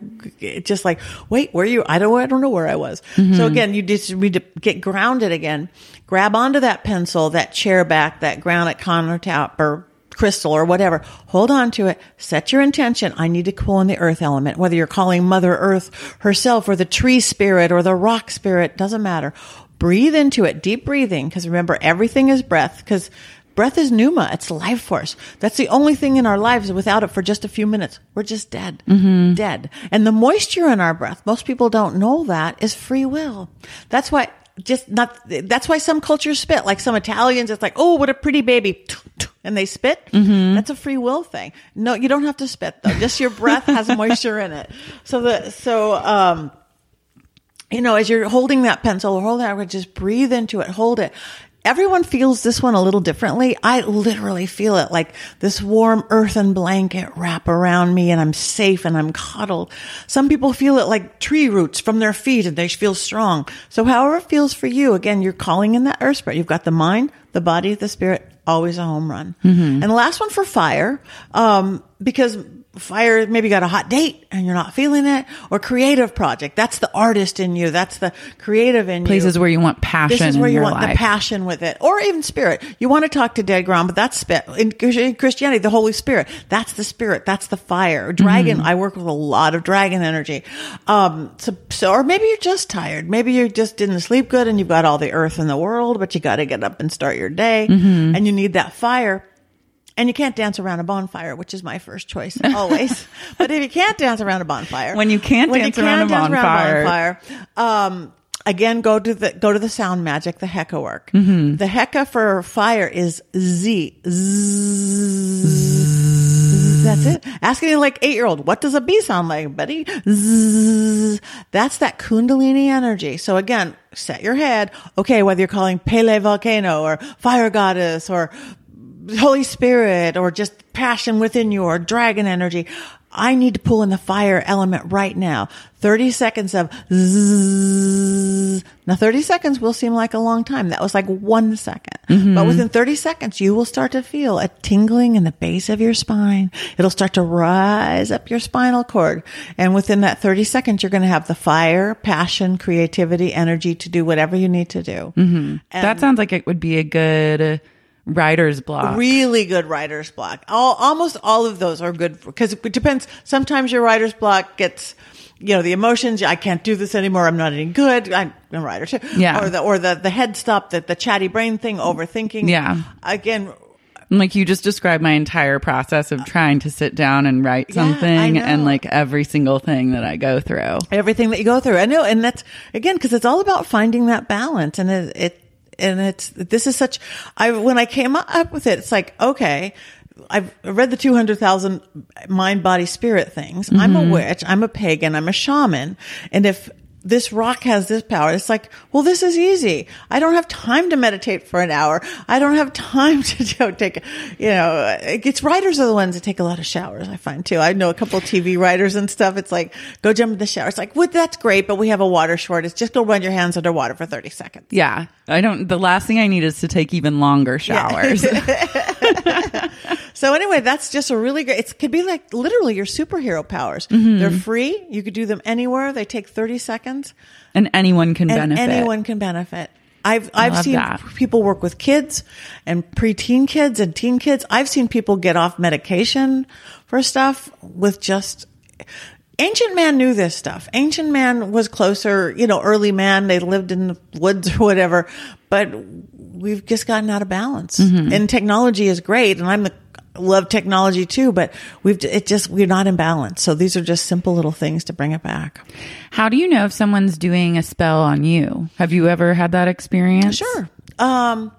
just like, wait, where are you? I don't, I don't know where I was. So mm-hmm. again, you just need to get grounded again. Grab onto that pencil, that chair back, that granite countertop or crystal or whatever. Hold on to it. Set your intention. I need to pull in the earth element, whether you're calling Mother Earth herself or the tree spirit or the rock spirit, doesn't matter. Breathe into it, deep breathing, because remember, everything is breath, because breath is pneuma. It's life force. That's the only thing in our lives. Without it for just a few minutes, we're just dead, dead. And the moisture in our breath, most people don't know that, is free will. That's why just not that's why some cultures spit. Like some italians it's like oh what a pretty baby. [TSK] And they spit? That's a free will thing. No you don't have to spit though. Just your breath has [LAUGHS] moisture in it. So the so um you know as you're holding that pencil or holding that just breathe into it. Hold it Everyone feels this one a little differently. I literally feel it like this warm earthen blanket wrap around me and I'm safe and I'm cuddled. Some people feel it like tree roots from their feet and they feel strong. So however it feels for you, again, you're calling in that earth spirit. You've got the mind, the body, the spirit, always a home run. And the last one for fire, um, because fire maybe got a hot date and you're not feeling it or creative project. That's the artist in you. That's the creative in you. Places where you want passion this is where you want the passion with it. Or even spirit. You want to talk to dead ground but that's in in christianity the holy spirit. That's the spirit. That's the fire. Dragon Mm-hmm. i work with a lot of dragon energy. Um so, so or maybe you're just tired. Maybe you just didn't sleep good and you've got all the earth in the world but you got to get up and start your day Mm-hmm. and you need that fire and you can't dance around a bonfire, which is my first choice [LAUGHS] always. but if you can't dance around a bonfire, When you can't dance around a bonfire. bonfire, um, again, go to the go to the sound magic, the Heka work. Mm-hmm. The Heka for fire is Z. Zzz. That's it. Ask any like eight year old, what does a bee sound like, buddy? Zzz. That's that Kundalini energy. So again, set your head. Okay, whether you're calling Pele volcano or fire goddess or Holy Spirit or just passion within you or dragon energy. I need to pull in the fire element right now. 30 seconds of zzz. Now 30 seconds will seem like a long time. That was like one second. Mm-hmm. But within 30 seconds, you will start to feel a tingling in the base of your spine. It'll start to rise up your spinal cord. And within that 30 seconds, you're going to have the fire, passion, creativity, energy to do whatever you need to do. Mm-hmm. And- that sounds like it would be a good writer's block. really good writer's block. All, almost all of those are good because it depends. Sometimes your writer's block gets, you know, the emotions. I can't do this anymore. I'm not any good. I'm a writer too. Yeah. Or the, or the, the head stop, the, the chatty brain thing, overthinking. Yeah. Again, Like you just described my entire process of trying to sit down and write Yeah, something and like every single thing that I go through. everything that you go through. I know. And that's again, cause it's all about finding that balance and it, it and it's, this is such, I, when I came up with it, it's like, okay, I've read the 200,000 mind, body, spirit things. I'm a mm-hmm. witch. I'm a pagan. I'm a shaman. And if this rock has this power, it's like, well, this is easy. I don't have time to meditate for an hour. I don't have time [LAUGHS] to you know, take, you know, it's writers are the ones that take a lot of showers. I find too. I know a couple of TV writers and stuff. It's like, go jump in the shower. It's like, well, that's great, but we have a water shortage. Just go run your hands underwater for 30 seconds. Yeah. I don't, the last thing I need is to take even longer showers. [LAUGHS] [LAUGHS] So anyway, that's just a really great. It could be like literally your superhero powers. Mm-hmm. They're free. You could do them anywhere. They take thirty seconds, and anyone can and benefit. anyone can benefit. I've I've seen that. people work with kids and preteen kids and teen kids. I've seen people get off medication for stuff with just. Ancient man knew this stuff. Ancient man was closer, you know, early man. They lived in the woods [LAUGHS] or whatever, but we've just gotten out of balance. Mm-hmm. And technology is great, and I'm the love technology too, but we've it just we're not in balance. So these are just simple little things to bring it back. How do you know if someone's doing a spell on you? Have you ever had that experience? Sure. Um,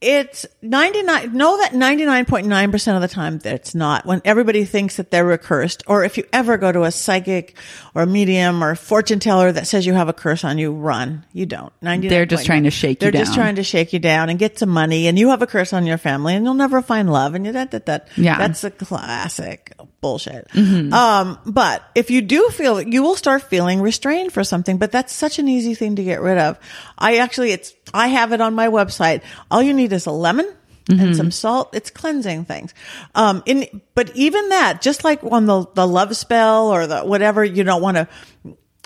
it's 99, know that 99.9% of the time that it's not. When everybody thinks that they're a cursed, or if you ever go to a psychic or a medium or a fortune teller that says you have a curse on you, run. You don't. 99 They're just trying to shake you They're just trying to shake you down and get some money, and you have a curse on your family, and you'll never find love, and you that that that. Yeah. that's a classic bullshit. Mm-hmm. Um, but if you do feel, you will start feeling restrained for something. But that's such an easy thing to get rid of. I actually, it's I have it on my website. All you need is a lemon. Mm-hmm. And some salt. It's cleansing things. Um, in, but even that, just like on the, the love spell or the whatever, you don't want to,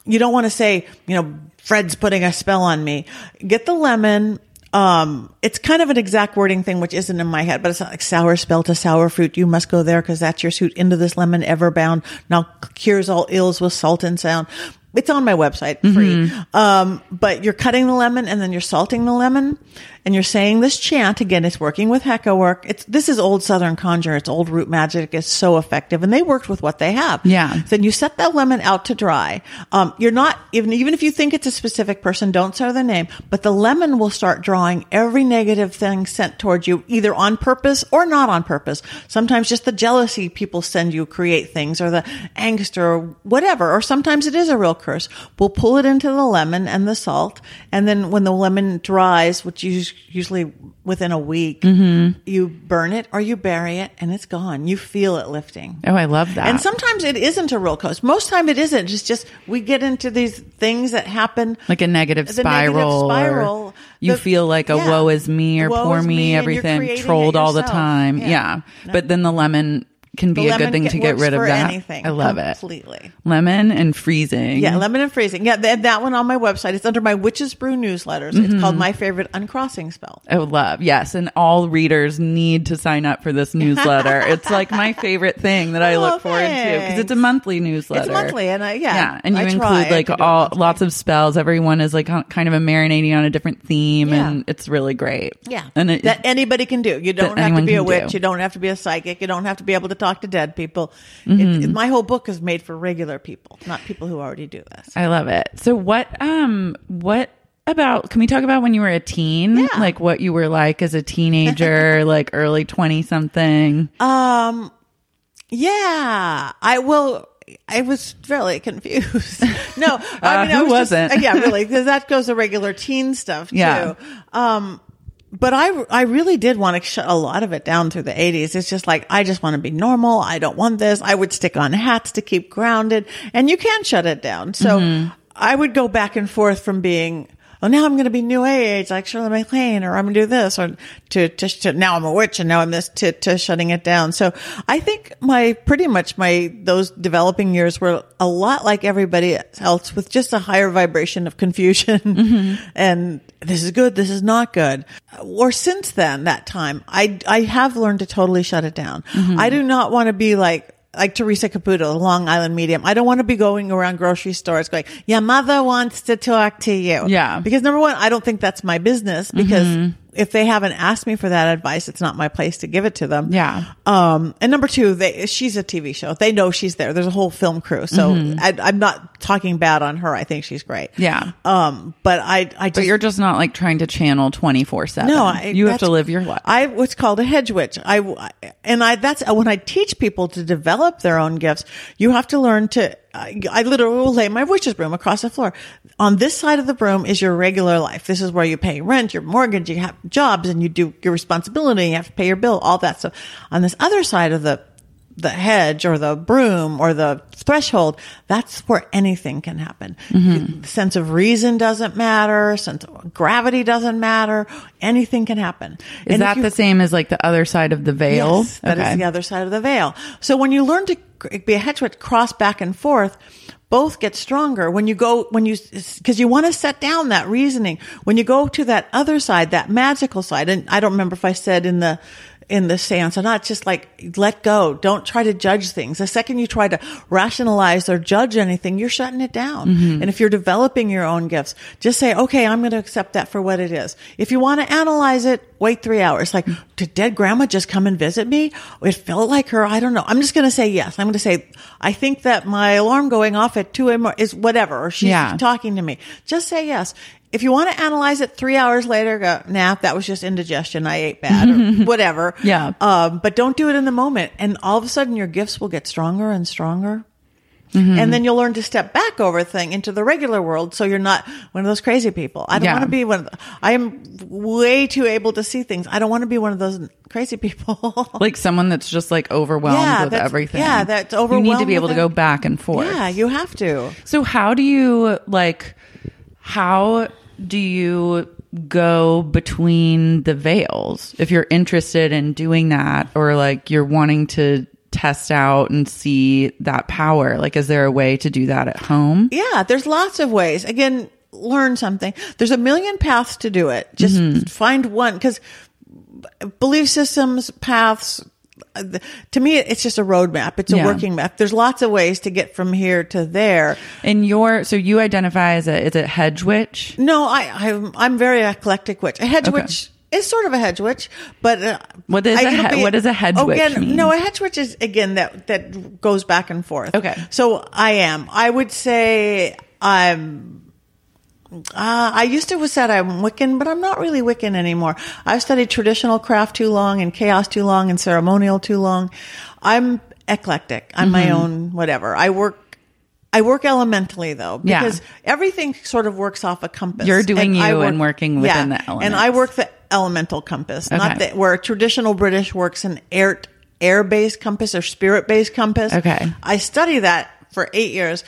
you don't want to say, you know, Fred's putting a spell on me. Get the lemon. Um, it's kind of an exact wording thing, which isn't in my head, but it's not like sour spell to sour fruit. You must go there because that's your suit into this lemon ever bound. Now cures all ills with salt and sound. It's on my website free. Um, but you're cutting the lemon and then you're salting the lemon and you're saying this chant again. It's working with Heka work. It's, this is old Southern conjure. It's old root magic. It's so effective and they worked with what they have. Yeah. Then you set that lemon out to dry. Um, you're not even even if you think it's a specific person, don't say their name. But the lemon will start drawing every negative thing sent towards you, either on purpose or not on purpose. Sometimes just the jealousy people send you create things, or the angst, or whatever. Or sometimes it is a real curse. We'll pull it into the lemon and the salt, and then when the lemon dries, which is usually within a week, mm-hmm. you burn it or you bury it, and it's gone. You feel it lifting. Oh, I love that. And sometimes it isn't a real cause. Most time it isn't. It's just we get into these things that happen. like a negative spiral. negative spiral. you The- feel like a yeah. woe is me or poor me, me, everything trolled all the time. Yeah. Yeah. No. But then the lemon can be a good thing get- to get rid of that. Anything, I love it. completely. Lemon and freezing. Yeah, lemon and freezing. Yeah, that, that one on my website. It's under my Witches Brew newsletters. Mm-hmm. It's called My Favorite Uncrossing Spell. I would love. Yes. And all readers need to sign up for this [LAUGHS] newsletter. it's like my favorite thing that I Oh, look forward to because it's a monthly newsletter. It's monthly, and I yeah, Yeah, and you I include try like to do it all lots of spells. Everyone is like kind of a marinating on a different theme, Yeah. and it's really great. Yeah, and it, that anybody can do. You don't have to be a witch. do. You don't have to be a psychic. You don't have to be able to talk to dead people. Mm-hmm. It- my whole book is made for regular people, not people who already do this. I love it. So what um what about can we talk about when you were a teen? Yeah. Like what you were like as a teenager, [LAUGHS] like early 20 something. Um, yeah, I will. I was fairly confused. [LAUGHS] No, I Uh, mean, I was wasn't? yeah, really, [LAUGHS] because that goes to regular teen stuff too. Yeah. Um, but I, I really did want to shut a lot of it down through the 80s. It's just like, I just want to be normal. I don't want this. I would stick on hats to keep grounded and you can shut it down. So Mm-hmm. I would go back and forth from being, oh, now I'm going to be new age, like Shirley MacLaine, or I'm going to do this, or to, to, to, now I'm a witch and now I'm this, to, to shutting it down. So I think my, pretty much my, those developing years were a lot like everybody else with just a higher vibration of confusion mm-hmm. [LAUGHS] and this is good, this is not good. Or since then, that time, I, I have learned to totally shut it down. Mm-hmm. I do not want to be like, like Teresa Caputo, the Long Island medium. I don't want to be going around grocery stores going, your mother wants to talk to you. Yeah. Because number one, I don't think that's my business because mm-hmm. If they haven't asked me for that advice, it's not my place to give it to them. Yeah. Um, and number two, they, she's a TV show. They know she's there. There's a whole film crew. So I, I'm not talking bad on her. I think she's great. Mm-hmm. Yeah. Um, but I, I just, But you're just not like trying to channel 24 7. no, I, you have to live your life. I what's called a hedge witch. I and I that's when I teach people to develop their own gifts. You have to learn to. I, I literally will lay my witch's broom across the floor. On this side of the broom is your regular life. This is where you pay rent, your mortgage, you have jobs, and you do your responsibility. You have to pay your bill, all that stuff. On this other side of the the hedge or the broom or the threshold, that's where anything can happen. The sense of reason doesn't matter. Sense of gravity doesn't matter. Anything can happen. Is And that you- the same as like the other side of the veil? Yes, that is the other side of the veil. So when you learn to be a hedge witch, cross back and forth, both get stronger when you go, when you, cause you want to set down that reasoning. When you go to that other side, that magical side, and I don't remember if I said in the, in the seance or not, just like let go. Don't try to judge things. The second you try to rationalize or judge anything, you're shutting it down. Mm-hmm. And if you're developing your own gifts, just say, okay, I'm going to accept that for what it is. If you want to analyze it, wait three hours. Like, did dead grandma just come and visit me? It felt like her. I don't know. I'm just going to say yes. I'm going to say, I think that my alarm going off at 2 a.m. is whatever, or she's Yeah. talking to me. Just say yes. If you want to analyze it three hours later, go, nah, that was just indigestion. I ate bad or [LAUGHS] whatever. Yeah. Um, but don't do it in the moment. And all of a sudden your gifts will get stronger and stronger. Mm-hmm. And then you'll learn to step back over thing into the regular world. So you're not one of those crazy people. I don't Yeah. want to be one of the, I am way too able to see things. I don't want to be one of those crazy people. [LAUGHS] Like someone that's just like overwhelmed Yeah, with everything. yeah, that's overwhelmed. You need to be able to go back and forth. yeah, you have to. So how do you like how do you go between the veils if you're interested in doing that or like you're wanting to test out and see that power like is there a way to do that at home Yeah, there's lots of ways. Again, learn something. There's a million paths to do it. Just Mm-hmm. find one because belief systems, paths, th- to me, it's just a roadmap. It's a Yeah. working map. There's lots of ways to get from here to there. and your so you identify as a is it hedge witch No, I, I'm, I'm very eclectic witch. A hedge Okay. witch is sort of a hedge witch, but uh, What is I- a he- what does a hedge oh, witch again, mean? No, a hedge witch is again that that goes back and forth. Okay. so I am. I would say I'm. Uh, I used to have said I'm Wiccan, but I'm not really Wiccan anymore. I've studied traditional craft too long and chaos too long and ceremonial too long. I'm eclectic. I'm my Mm-hmm. own whatever. I work. I work elementally though, Yeah. because everything sort of works off a compass. You're doing I you and working within the element And I work the elemental compass, not the, where traditional British works an air air based compass or spirit based compass. Okay. I study that for eight years,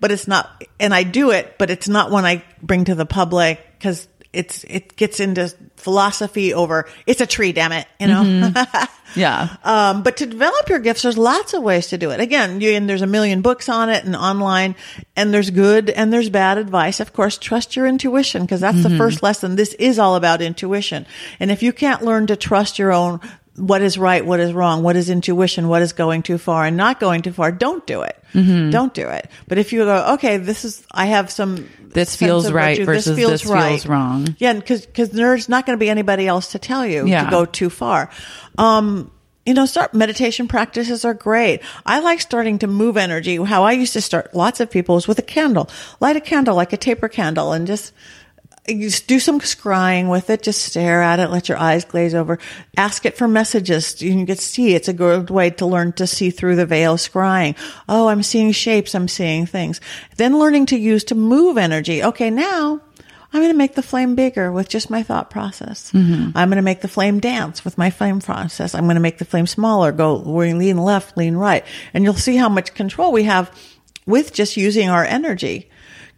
but it's not, and I do it, but it's not one I bring to the public because it's it gets into philosophy over it's a tree, damn it, you know. Mm-hmm. [LAUGHS] yeah Um, but to develop your gifts, there's lots of ways to do it. Again, you, and there's a million books on it and online, and there's good and there's bad advice. Of course, trust your intuition because that's the first lesson. This is all about intuition. And if you can't learn to trust your own, what is right, what is wrong, what is intuition, what is going too far and not going too far, don't do it. Don't do it. But if you go, okay, this is, I have some. This feels right virtue, versus this feels wrong. Yeah, because because there's not going to be anybody else to tell you Yeah. to go too far. Um, you know, start meditation practices are great. I like starting to move energy. How I used to start lots of people is with a candle. Light a candle like a taper candle and just you just do some scrying with it. Just stare at it. Let your eyes glaze over. Ask it for messages. You can see it's a good way to learn to see through the veil scrying. Oh, I'm seeing shapes. I'm seeing things. Then learning to use to move energy. Okay, now I'm going to make the flame bigger with just my thought process. Mm-hmm. I'm going to make the flame dance with my flame process. I'm going to make the flame smaller, go lean left, lean right. And you'll see how much control we have with just using our energy.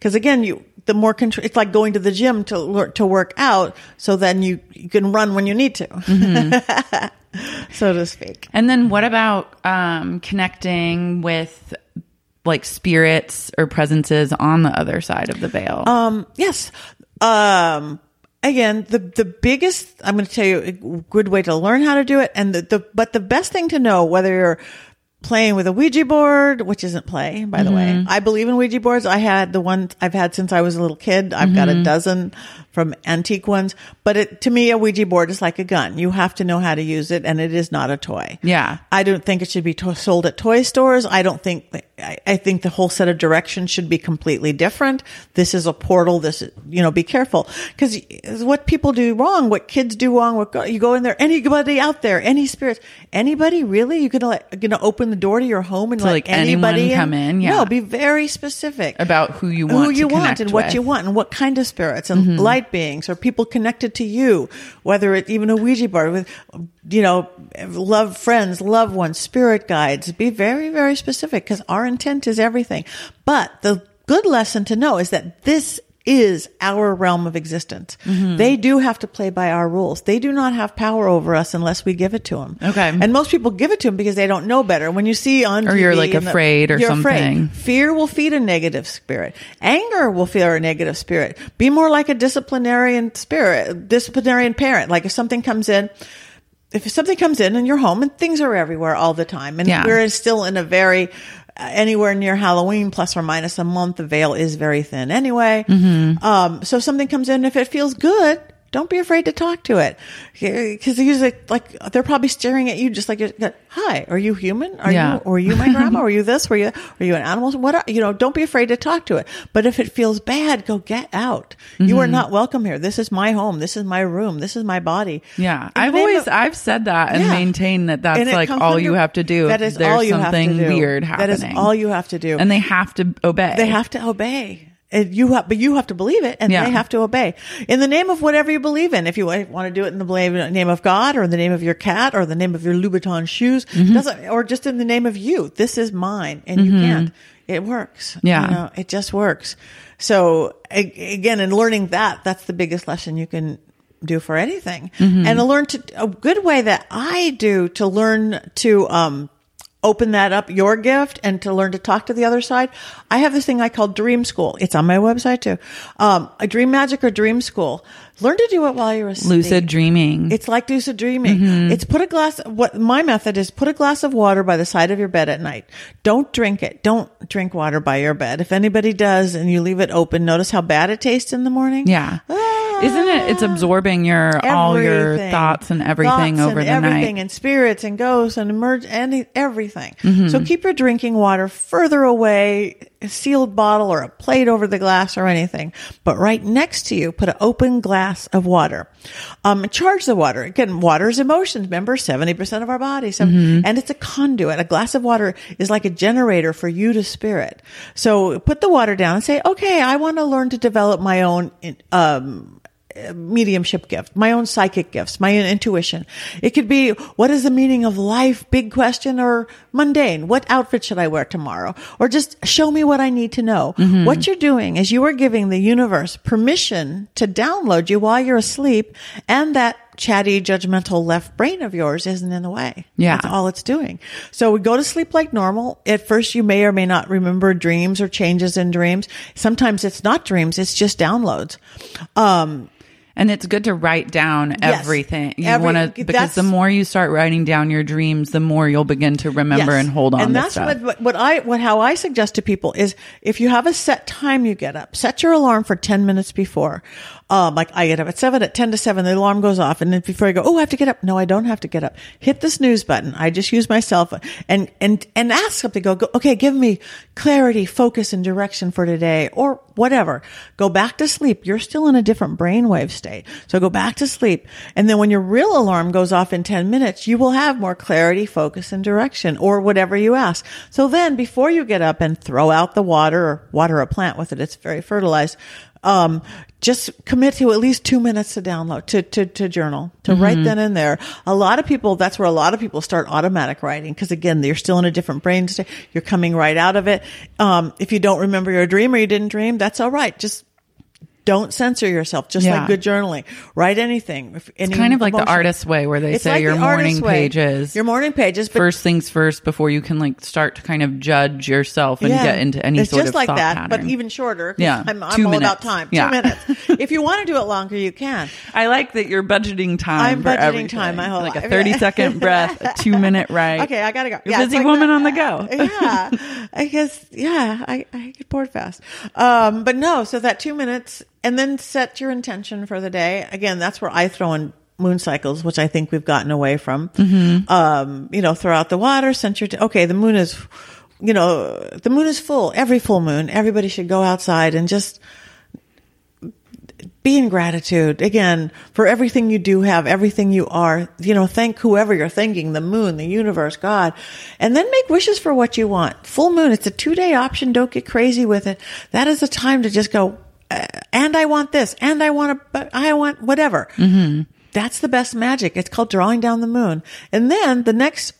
Cause again, you, the more control, it's like going to the gym to, to work out. So then you, you can run when you need to, [LAUGHS] so to speak. And then what about um, connecting with like spirits or presences on the other side of the veil? Um, yes. Um, again, the, the biggest, I'm going to tell you a good way to learn how to do it. And the, the, but the best thing to know, whether you're playing with a Ouija board, which isn't play, by the way. Mm-hmm. I believe in Ouija boards. I had the one I've had since I was a little kid. I've got a mm-hmm. dozen from antique ones. But it, to me, a Ouija board is like a gun. You have to know how to use it, and it is not a toy. Yeah. I don't think it should be to- sold at toy stores. I don't think, I, I think the whole set of directions should be completely different. This is a portal. This you know, be careful. Cause what people do wrong, what kids do wrong, what go, you go in there, anybody out there, any spirits, anybody really? You're gonna let, gonna open the door to your home and To, let like, anybody come in? Yeah. No, be very specific About who you want who to you want and what with. Mm-hmm. you want and what kind of spirits and light beings or people connected to you, whether it's even a Ouija board with, you know, love friends, loved ones, spirit guides. Be very, very specific because our intent is everything. But the good lesson to know is that this is our realm of existence. Mm-hmm. They do have to play by our rules. They do not have power over us unless we give it to them. Okay. And most people give it to them because they don't know better. When you see on Or you're, like, and the- afraid or you're something. Afraid. Fear will feed a negative spirit. Anger will feed a negative spirit. Be more like a disciplinarian spirit, disciplinarian parent. Like if something comes in, if something comes in in your home and things are everywhere all the time and Yeah. we're still in a very uh, anywhere near Halloween plus or minus a month, the veil is very thin anyway. Mm-hmm. Um, so if something comes in, if it feels good, don't be afraid to talk to it. Cause usually like they're probably staring at you just like, you're- hi, are you human? Are Yeah. you, or are you my grandma? [LAUGHS] Are you this? Were you, are you an animal? What are, you know, don't be afraid to talk to it. But if it feels bad, go get out. You Mm-hmm. are not welcome here. This is my home. This is my room. This is my body. Yeah. The I've always, I've said that and Yeah. maintained that that's like all under- you have to do. That is all you have to something do. weird happening. That is all you have to do. And they have to obey. They have to obey. And you have, but you have to believe it, and Yeah. they have to obey in the name of whatever you believe in. If you want to do it in the name of God, or in the name of your cat, or the name of your Louboutin shoes, Mm-hmm. doesn't, or just in the name of you. This is mine, and you can't. It works. Yeah. you know, it just works. So again, in learning that, that's the biggest lesson you can do for anything, Mm-hmm. and to learn to a good way that I do to learn to um open that up your gift and to learn to talk to the other side. I have this thing I call Dream School. It's on my website too. Um, a Dream Magic or Dream School. Learn to do it while you're asleep. lucid dreaming. It's like lucid dreaming. Mm-hmm. It's put a glass, what my method is put a glass of water by the side of your bed at night. Don't drink it. Don't drink water by your bed. If anybody does and you leave it open, notice how bad it tastes in the morning. yeah. Ah. Isn't it? It's absorbing your, all your thoughts and everything Thoughts over and the everything night. and spirits and ghosts and emerge and everything. Mm-hmm. So keep your drinking water further away, a sealed bottle or a plate over the glass or anything. But right next to you, put an open glass of water. Um, charge the water. Again, water is emotions. Remember, seventy percent of our body, so, Mm-hmm. and it's a conduit. A glass of water is like a generator for you to spirit. So put the water down and say, "Okay, I want to learn to develop my own." Um, mediumship gift, my own psychic gifts, my own intuition. It could be, what is the meaning of life? Big question or mundane? What outfit should I wear tomorrow? Or just show me what I need to know. What you're doing is you are giving the universe permission to download you while you're asleep and that chatty, judgmental left brain of yours isn't in the way. Yeah. That's all it's doing. So we go to sleep like normal. At first, you may or may not remember dreams or changes in dreams. Sometimes it's not dreams. It's just downloads. Um, And it's good to write down Yes. everything. You Every- want to because the more you start writing down your dreams, the more you'll begin to remember Yes. and hold on And to that's what what I what how I suggest to people is if you have a set time you get up, set your alarm for ten minutes before. Um, like I get up at seven, at ten to seven, the alarm goes off, and then before I go, oh, I have to get up. No, I don't have to get up. Hit the snooze button. I just use myself and and and ask something. Go, go okay, give me clarity, focus, and direction for today, or whatever. Go back to sleep. You're still in a different brainwave state, so go back to sleep. And then when your real alarm goes off in ten minutes, you will have more clarity, focus, and direction, or whatever you ask. So then, before you get up and throw out the water or water a plant with it, it's very fertilized um, just commit to at least two minutes to download, to, to, to journal, to write then and there. A lot of people, that's where a lot of people start automatic writing. Cause again, you're still in a different brain state. You're coming right out of it. Um, if you don't remember your dream or you didn't dream, that's all right. Just don't censor yourself, just Yeah. like good journaling. Write anything. If any it's kind of like the emotion. artist's way where they It's say like your the morning pages. Your morning pages, but first things first before you can like start to kind of judge yourself and get into any it's sort just of like that, pattern. but even shorter. Yeah, I'm, I'm all about time. Yeah. Two minutes. [LAUGHS] if you want to do it longer, you can. I like that you're budgeting time. I'm budgeting everything. time my whole like life. a 30 second [LAUGHS] breath, a two minute right. Okay, I gotta go. You're it's busy like woman that. on the go. [LAUGHS] yeah, I guess. Yeah, I, I get bored fast. Um, but no, so that two minutes and then set your intention for the day. Again, that's where I throw in moon cycles, which I think we've gotten away from. Um, you know, throw out the water, your, t- okay, the moon is, you know, the moon is full. Every full moon, everybody should go outside and just be in gratitude again for everything you do have, everything you are. You know, thank whoever you're thanking, the moon, the universe, God, and then make wishes for what you want. Full moon, it's a two day option. Don't get crazy with it. That is a time to just go, and I want this, and I want a, but I want whatever. That's the best magic. It's called drawing down the moon. And then the next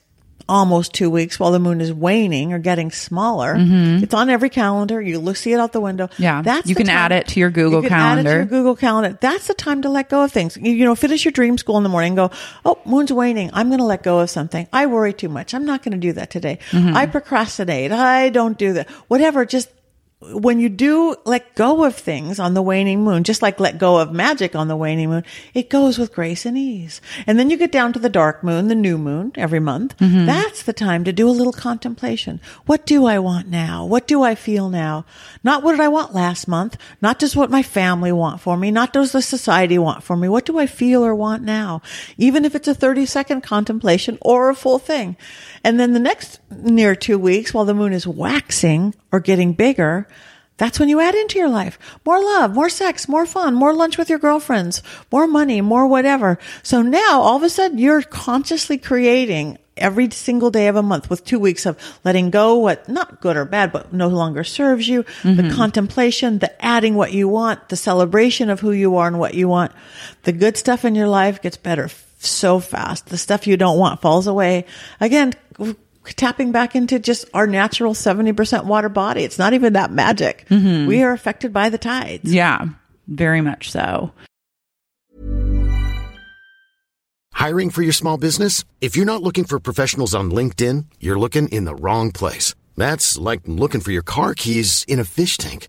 almost two weeks while the moon is waning or getting smaller, it's on every calendar. You look, see it out the window. Mm-hmm. Yeah. That's You can add it to your Google you can Add it to Calendar. your Google Calendar. That's the time to let go of things. You, you know, finish your dream school in the morning. and Go, oh, moon's waning. I'm going to let go of something. I worry too much. I'm not going to do that today. Mm-hmm. I procrastinate. I don't do that. Whatever. Just when you do let go of things on the waning moon, just like let go of magic on the waning moon, it goes with grace and ease. And then you get down to the dark moon, the new moon every month. Mm-hmm. That's the time to do a little contemplation. What do I want now? What do I feel now? Not what did I want last month? Not just what my family want for me? Not does the society want for me? What do I feel or want now? Even if it's a 30 second contemplation or a full thing. And then the next near two weeks while the moon is waxing or getting bigger, that's when you add into your life more love, more sex, more fun, more lunch with your girlfriends, more money, more whatever. So now all of a sudden you're consciously creating every single day of a month with two weeks of letting go what not good or bad, but no longer serves you, the mm-hmm. contemplation, the adding what you want, the celebration of who you are and what you want. The good stuff in your life gets better so fast. The stuff you don't want falls away. Again, tapping back into just our natural 70% water body. It's not even that magic. Mm-hmm. We are affected by the tides. Yeah, very much so. Hiring for your small business? If you're not looking for professionals on LinkedIn, you're looking in the wrong place. That's like looking for your car keys in a fish tank.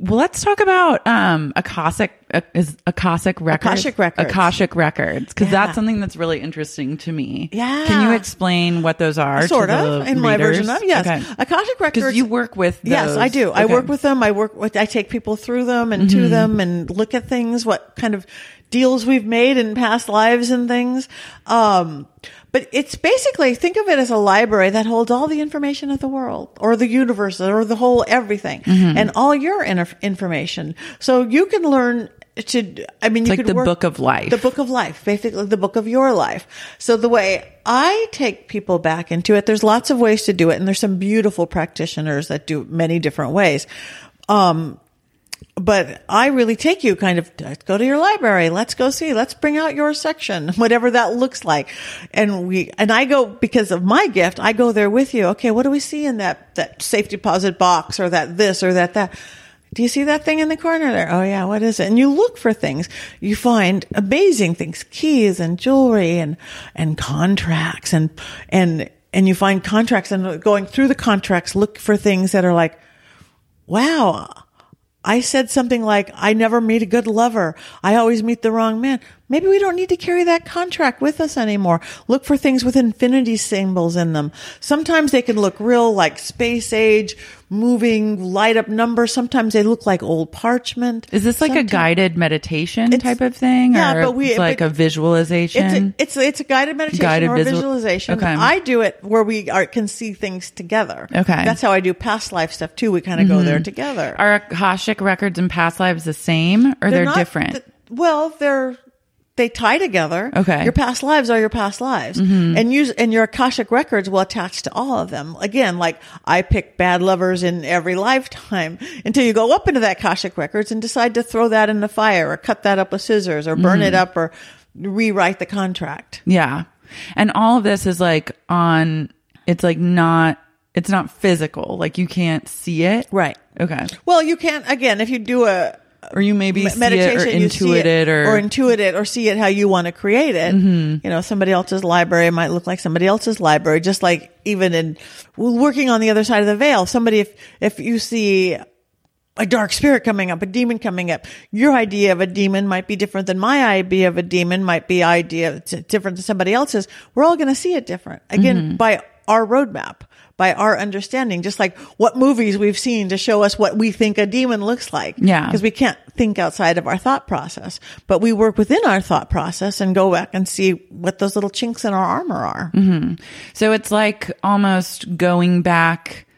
Well, let's talk about um Akashic uh, is Akashic records. Akashic records. Akashic records because Yeah. that's something that's really interesting to me. Yeah. Can you explain what those are? to Sort of, in my version of yes. Okay. Akashic records. Because you work with those. Yes, I do. I work with them. I work with. I take people through them and Mm-hmm. to them and look at things. What kind of deals we've made in past lives and things. Um, but it's basically think of it as a library that holds all the information of the world or the universe or the whole everything Mm-hmm. and all your inf- information. So you can learn to. I mean, you like could the work, book of life. The book of life, basically the book of your life. So the way I take people back into it, there's lots of ways to do it, and there's some beautiful practitioners that do many different ways. Um, but I really take you kind of let's go to your library. Let's go see. Let's bring out your section, [LAUGHS] whatever that looks like. And we, and I go because of my gift, I go there with you. Okay. What do we see in that, that safe deposit box or that this or that, that? Do you see that thing in the corner there? Oh yeah. What is it? And you look for things. You find amazing things, keys and jewelry and, and contracts and, and, and you find contracts and going through the contracts, look for things that are like, wow, I said something like, I never meet a good lover. I always meet the wrong man. Maybe we don't need to carry that contract with us anymore. Look for things with infinity symbols in them. Sometimes they can look real like space age, moving, light up numbers. Sometimes they look like old parchment. Is this like a guided meditation type of thing? yeah, or but we- like but a visualization? It's a, it's it's a guided meditation Guided or visual- visualization. Okay. I do it where we are, can see things together. Okay. Mm-hmm. that's how I do past life stuff too. We kind of go there together. Are Akashic records and past lives the same or they're, not different? th- well, they're they tie together. Okay. Mm-hmm. Your past lives are your past lives. And use and your Akashic records will attach to all of them. Again, like I pick bad lovers in every lifetime [LAUGHS] until you go up into that Akashic records and decide to throw that in the fire or cut that up with scissors or burn Mm-hmm. it up or rewrite the contract. yeah. And all of this is like on, it's like not, it's not physical. Like you can't see it. Right. Okay. Well, you can't again if you do a or you maybe me- see it or intuit it, or, or intuit it or see it how you want to create it. Mm-hmm. You know, somebody else's library might look like somebody else's library, just like even in working on the other side of the veil. Somebody, if, if you see a dark spirit coming up, a demon coming up, your idea of a demon might be different than my idea of a demon might be idea different than somebody else's. We're all going to see it different again Mm-hmm. by our roadmap. By our understanding, just like what movies we've seen to show us what we think a demon looks like. Yeah. Because we can't think outside of our thought process, but we work within our thought process and go back and see what those little chinks in our armor are. So it's like almost going back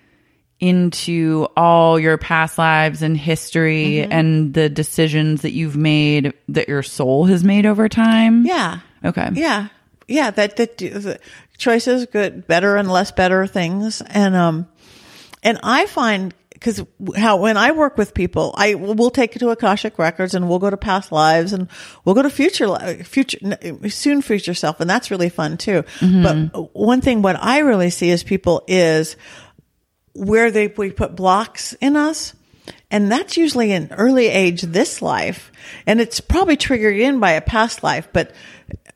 into all your past lives and history Mm-hmm. and the decisions that you've made that your soul has made over time. Yeah. Okay. Yeah. Yeah. That, that choices, good, better and less better things. And, um, and I find, cause how, when I work with people, I will take you to Akashic records and we'll go to past lives and we'll go to future, future, soon future self. And that's really fun too. But one thing, what I really see is people is where they, we put blocks in us. And that's usually in early age, this life. And it's probably triggered in by a past life. But,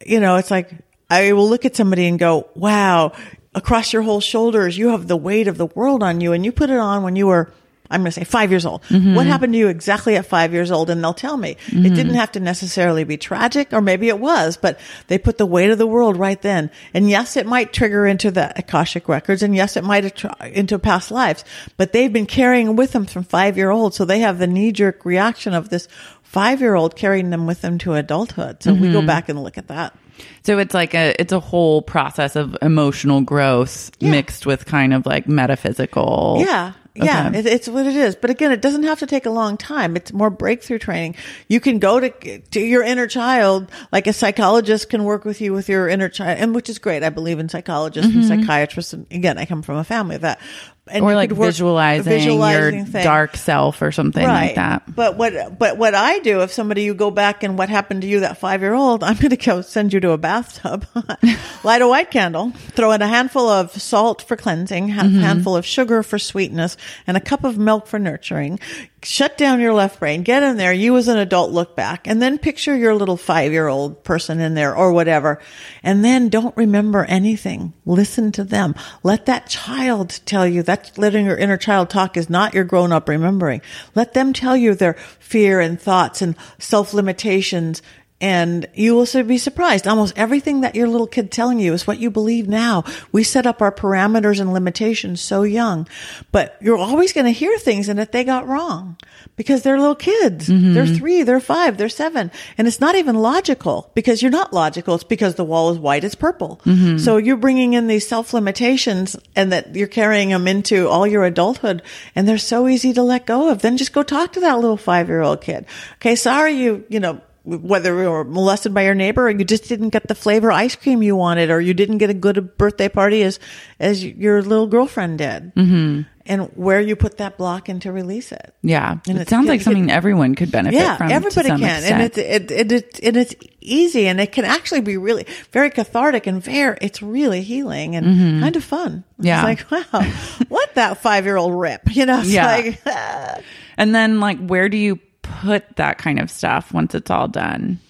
you know, it's like, I will look at somebody and go, wow, across your whole shoulders, you have the weight of the world on you. And you put it on when you were, I'm going to say five years old. Mm-hmm. What happened to you exactly at five years old? And they'll tell me it mm-hmm. didn't have to necessarily be tragic or maybe it was, but they put the weight of the world right then. And yes, it might trigger into the Akashic records. And yes, it might attr- into past lives, but they've been carrying with them from five year old. So they have the knee jerk reaction of this five year old carrying them with them to adulthood. So we go mm-hmm. back and look at that. So it's like a it's a whole process of emotional growth Yeah. mixed with kind of like metaphysical. Yeah. Yeah, it, it's what it is. But again, it doesn't have to take a long time. It's more breakthrough training. You can go to to your inner child, like a psychologist can work with you with your inner child, and which is great. I believe in psychologists and mm-hmm. psychiatrists. And again, I come from a family of that. And Or you like work- visualizing, visualizing your thing. dark self or something like that. But what but what I do if somebody you go back and what happened to you that five year old, I'm going to go send you to a bathtub, [LAUGHS] light a white candle, throw in a handful of salt for cleansing, a Mm-hmm. handful of sugar for sweetness, and a cup of milk for nurturing. Shut down your left brain, get in there. You as an adult look back, and then picture your little five year old person in there or whatever, and then don't remember anything. Listen to them. Let that child tell you that letting your inner child talk is not your grown up remembering. Let them tell you their fear and thoughts and self limitations. And you will be surprised. Almost everything that your little kid telling you is what you believe now. We set up our parameters and limitations so young, but you're always going to hear things and that they got wrong because they're little kids. Mm-hmm. They're three, they're five, they're seven. And it's not even logical because you're not logical. It's because the wall is white, it's purple. Mm-hmm. So you're bringing in these self limitations and that you're carrying them into all your adulthood and they're so easy to let go of. Then just go talk to that little five year old kid. Okay. Sorry you, you know, whether you were molested by your neighbor or you just didn't get the flavor ice cream you wanted or you didn't get a good birthday party as, as your little girlfriend did. Mm-hmm. And where you put that block in to release it. Yeah. And it sounds it- like something everyone could benefit Yeah, from. to everybody can, extent. and it's it, it, it and it's easy, and it can actually be really very cathartic and very it's really healing and kind of fun. Mm-hmm. Yeah. it's like wow, [LAUGHS] what that five year old rip, you know? It's Yeah. like [LAUGHS] And then, like, where do you put that kind of stuff once it's all done?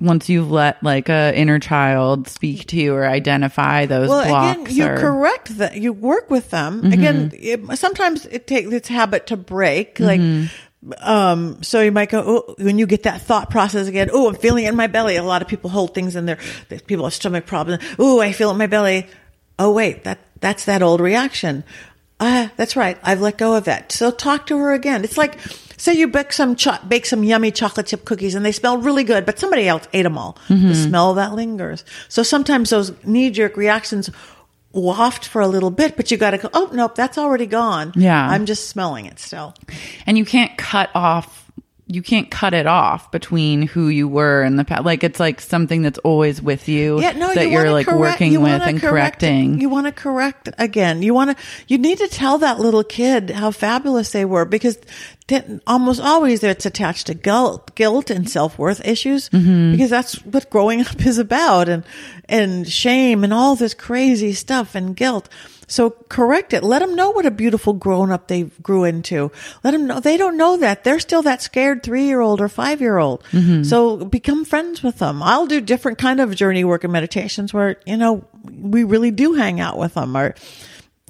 Once you've let like a inner child speak to you or identify those well, blocks, again, you or correct that you work with them. Mm-hmm. Again, it, sometimes it takes its habit to break, Mm-hmm. like. Um, so you might go, oh, when you get that thought process again, oh, I'm feeling it in my belly. A lot of people hold things in their, people have stomach problems. Oh, I feel it in my belly. Oh, wait, that, that's that old reaction. Ah, that's right. I've let go of that. So talk to her again. It's like, say you bake some, cho- bake some yummy chocolate chip cookies and they smell really good, but somebody else ate them all. The mm-hmm. smell that lingers. So sometimes those knee jerk reactions waft for a little bit, but you got to go, oh, nope, that's already gone. Yeah. I'm just smelling it still. and you can't cut off. You can't cut it off between who you were in the past. Like it's like something that's always with you. Yeah, no, that you you're like correct- working you with and correct- correcting. You want to correct again. You want to. You need to tell that little kid how fabulous they were because almost always it's attached to guilt, guilt and self worth issues Mm-hmm. because that's what growing up is about and and shame and all this crazy stuff and guilt. So correct it. Let them know what a beautiful grown up they grew into. Let them know they don't know that. They're still that scared three year old or five year old. Mm-hmm. So become friends with them. I'll do different kind of journey work and meditations where, you know, we really do hang out with them or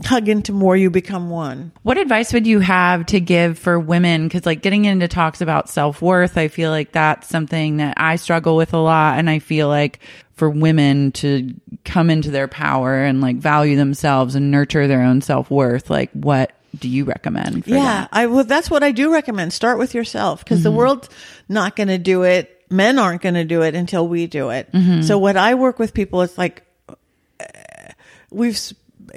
hug into more you become one. What advice would you have to give for women? Because, like, getting into talks about self worth, I feel like that's something that I struggle with a lot. And I feel like for women to come into their power and like value themselves and nurture their own self worth, like, what do you recommend? For Yeah? I well, that's what I do recommend. Start with yourself because the world's not going to do it. Men aren't going to do it until we do it. So what I work with people, it's like uh, we've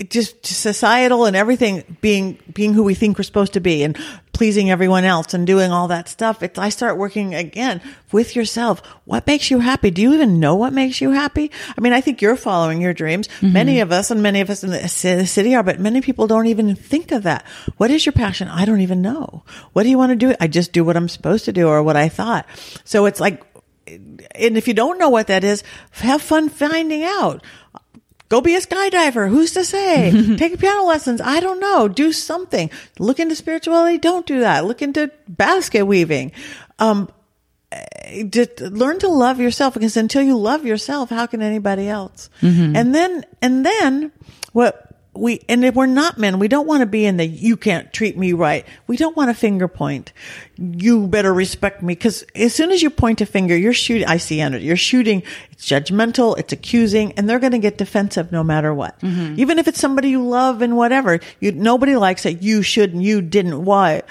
just societal and everything being being who we think we're supposed to be and pleasing everyone else and doing all that stuff. It's I start working again with yourself. What makes you happy? Do you even know what makes you happy? I mean, I think you're following your dreams. Mm-hmm. Many of us and many of us in the city are, but many people don't even think of that. What is your passion? I don't even know. What do you want to do? I just do what I'm supposed to do or what I thought. So it's like and if you don't know what that is, have fun finding out. Go be a skydiver. Who's to say? [LAUGHS] Take piano lessons. I don't know. Do something. Look into spirituality. Don't do that. Look into basket weaving. Um, eh, just learn to love yourself because until you love yourself, how can anybody else? And then, and then what we, and if we're not men, we don't want to be in the, you can't treat me right. We don't want to finger point. You better respect me. Cause as soon as you point a finger, you're shooting, I see energy. You're shooting. It's judgmental. It's accusing and they're going to get defensive no matter what. Mm-hmm. Even if it's somebody you love and whatever, you, nobody likes it. You shouldn't, you didn't, why?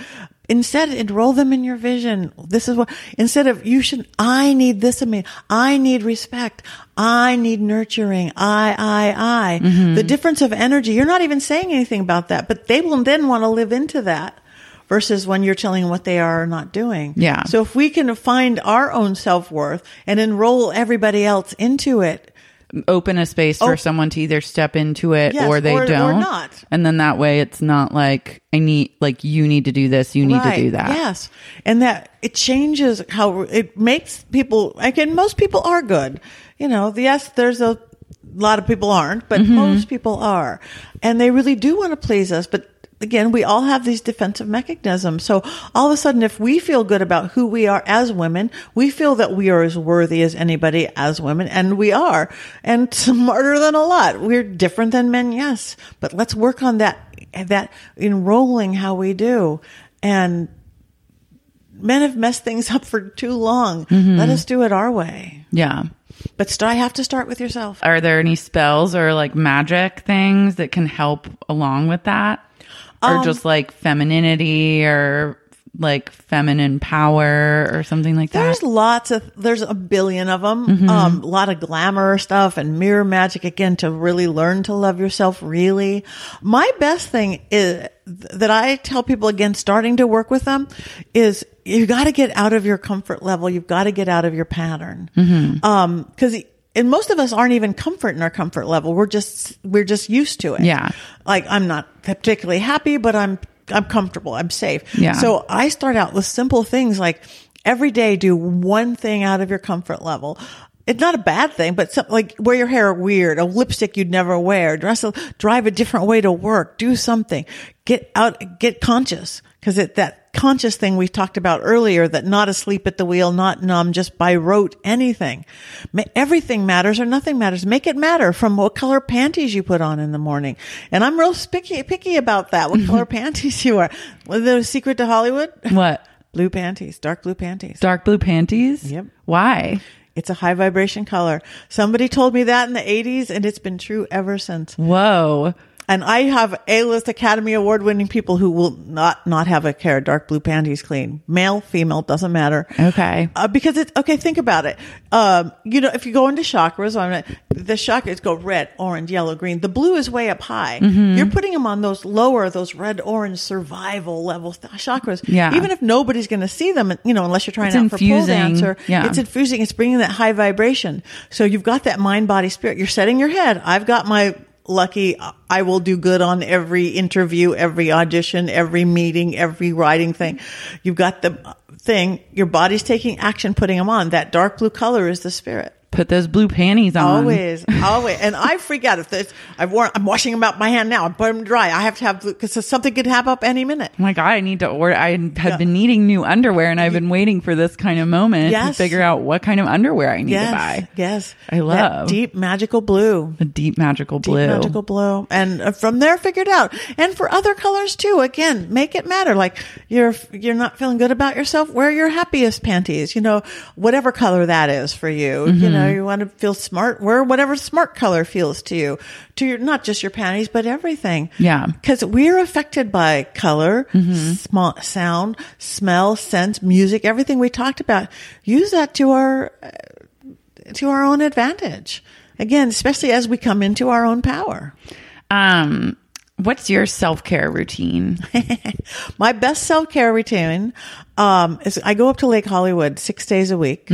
Instead, enroll them in your vision. This is what, instead of you should, I need this of me. I need respect. I need nurturing. I, I, I. Mm-hmm. The difference of energy, you're not even saying anything about that, but they will then want to live into that versus when you're telling them what they are or not doing. Yeah. So if we can find our own self worth and enroll everybody else into it, Open a space for Oh. someone to either step into it Yes, or they or- or don't. not. And then that way it's not like, I need, like, you need to do this, you need to do that. Yes. And that it changes how it makes people, again, most people are good. You know, yes, there's a lot of people aren't, but Mm-hmm. most people are. And they really do want to please us. But again, we all have these defensive mechanisms. So all of a sudden, if we feel good about who we are as women, we feel that we are as worthy as anybody as women. And we are. And [LAUGHS] smarter than a lot. We're different than men, yes. But let's work on that, that enrolling how we do. And men have messed things up for too long. Mm-hmm. Let us do it our way. Yeah. But st- I have to start with yourself. Are there any spells or like magic things that can help along with that? Or Um, just like femininity or like feminine power or something like that? There's lots of, there's a billion of them. Mm-hmm. Um, a lot of glamour stuff and mirror magic again to really learn to love yourself really. My best thing is that I tell people again, starting to work with them is you got to get out of your comfort level. You've got to get out of your pattern. Mm-hmm. Um, and most of us aren't even comfort in our comfort level. We're just, we're just used to it. Yeah. Like I'm not particularly happy, but I'm, I'm comfortable. I'm safe. Yeah. So I start out with simple things like every day do one thing out of your comfort level. It's not a bad thing, but some, like wear your hair weird, a lipstick you'd never wear, dress, a, drive a different way to work, do something, get out, get conscious. Cause it, that conscious thing we talked about earlier, that not asleep at the wheel, not numb, just by rote, anything. Everything matters or nothing matters. Make it matter from what color panties you put on in the morning. And I'm real picky, picky about that. What color [LAUGHS] panties you wear. A secret to Hollywood? what? [LAUGHS] Blue panties, dark blue panties. Dark blue panties? Yep. Why? It's a high vibration color. Somebody told me that in the 80s and it's been true ever since. Whoa. And I have A-list Academy Award winning people who will not, not have a care dark blue panties clean. Male, female, doesn't matter. Okay. Uh, because it's okay. Think about it. Um, you know, if you go into chakras, I'm the chakras go red, orange, yellow, green. The blue is way up high. Mm-hmm. You're putting them on those lower, those red, orange survival level th- chakras. Yeah. Even if nobody's going to see them, you know, unless you're trying It's out for pole infusing. dancer, Yeah. it's infusing. It's bringing that high vibration. So you've got that mind, body, spirit. You're setting your head. I've got my lucky I will do good on every interview, every audition, every meeting, every writing thing. You've got the thing, your body's taking action, putting them on. That dark blue color is the spirit. Put those blue panties on. Always, always, and I freak out if this. I've worn. I'm washing them out my hand now. I put them dry. I have to have blue because something could happen up any minute. Oh my god, I need to order. I had been needing new underwear, and I've been waiting for this kind of moment to figure out what kind of underwear I need Yes, to buy. yes, I That love. deep magical blue. The deep magical blue. Deep blue. magical blue, and uh, from there, figured out. And for other colors too. Again, make it matter. Like you're you're not feeling good about yourself, wear your happiest panties. You know, whatever color that is for you. You know, Mm-hmm. you want to feel smart, wear whatever smart color feels to you. To your not just your panties, but everything. Yeah. because we're affected by color, small sound, smell, sense, music, everything we talked about. Use that to our to our own advantage. Again, especially as we come into our own power. Um, what's your self care routine? [LAUGHS] My best self care routine um, is I go up to Lake Hollywood six days a week.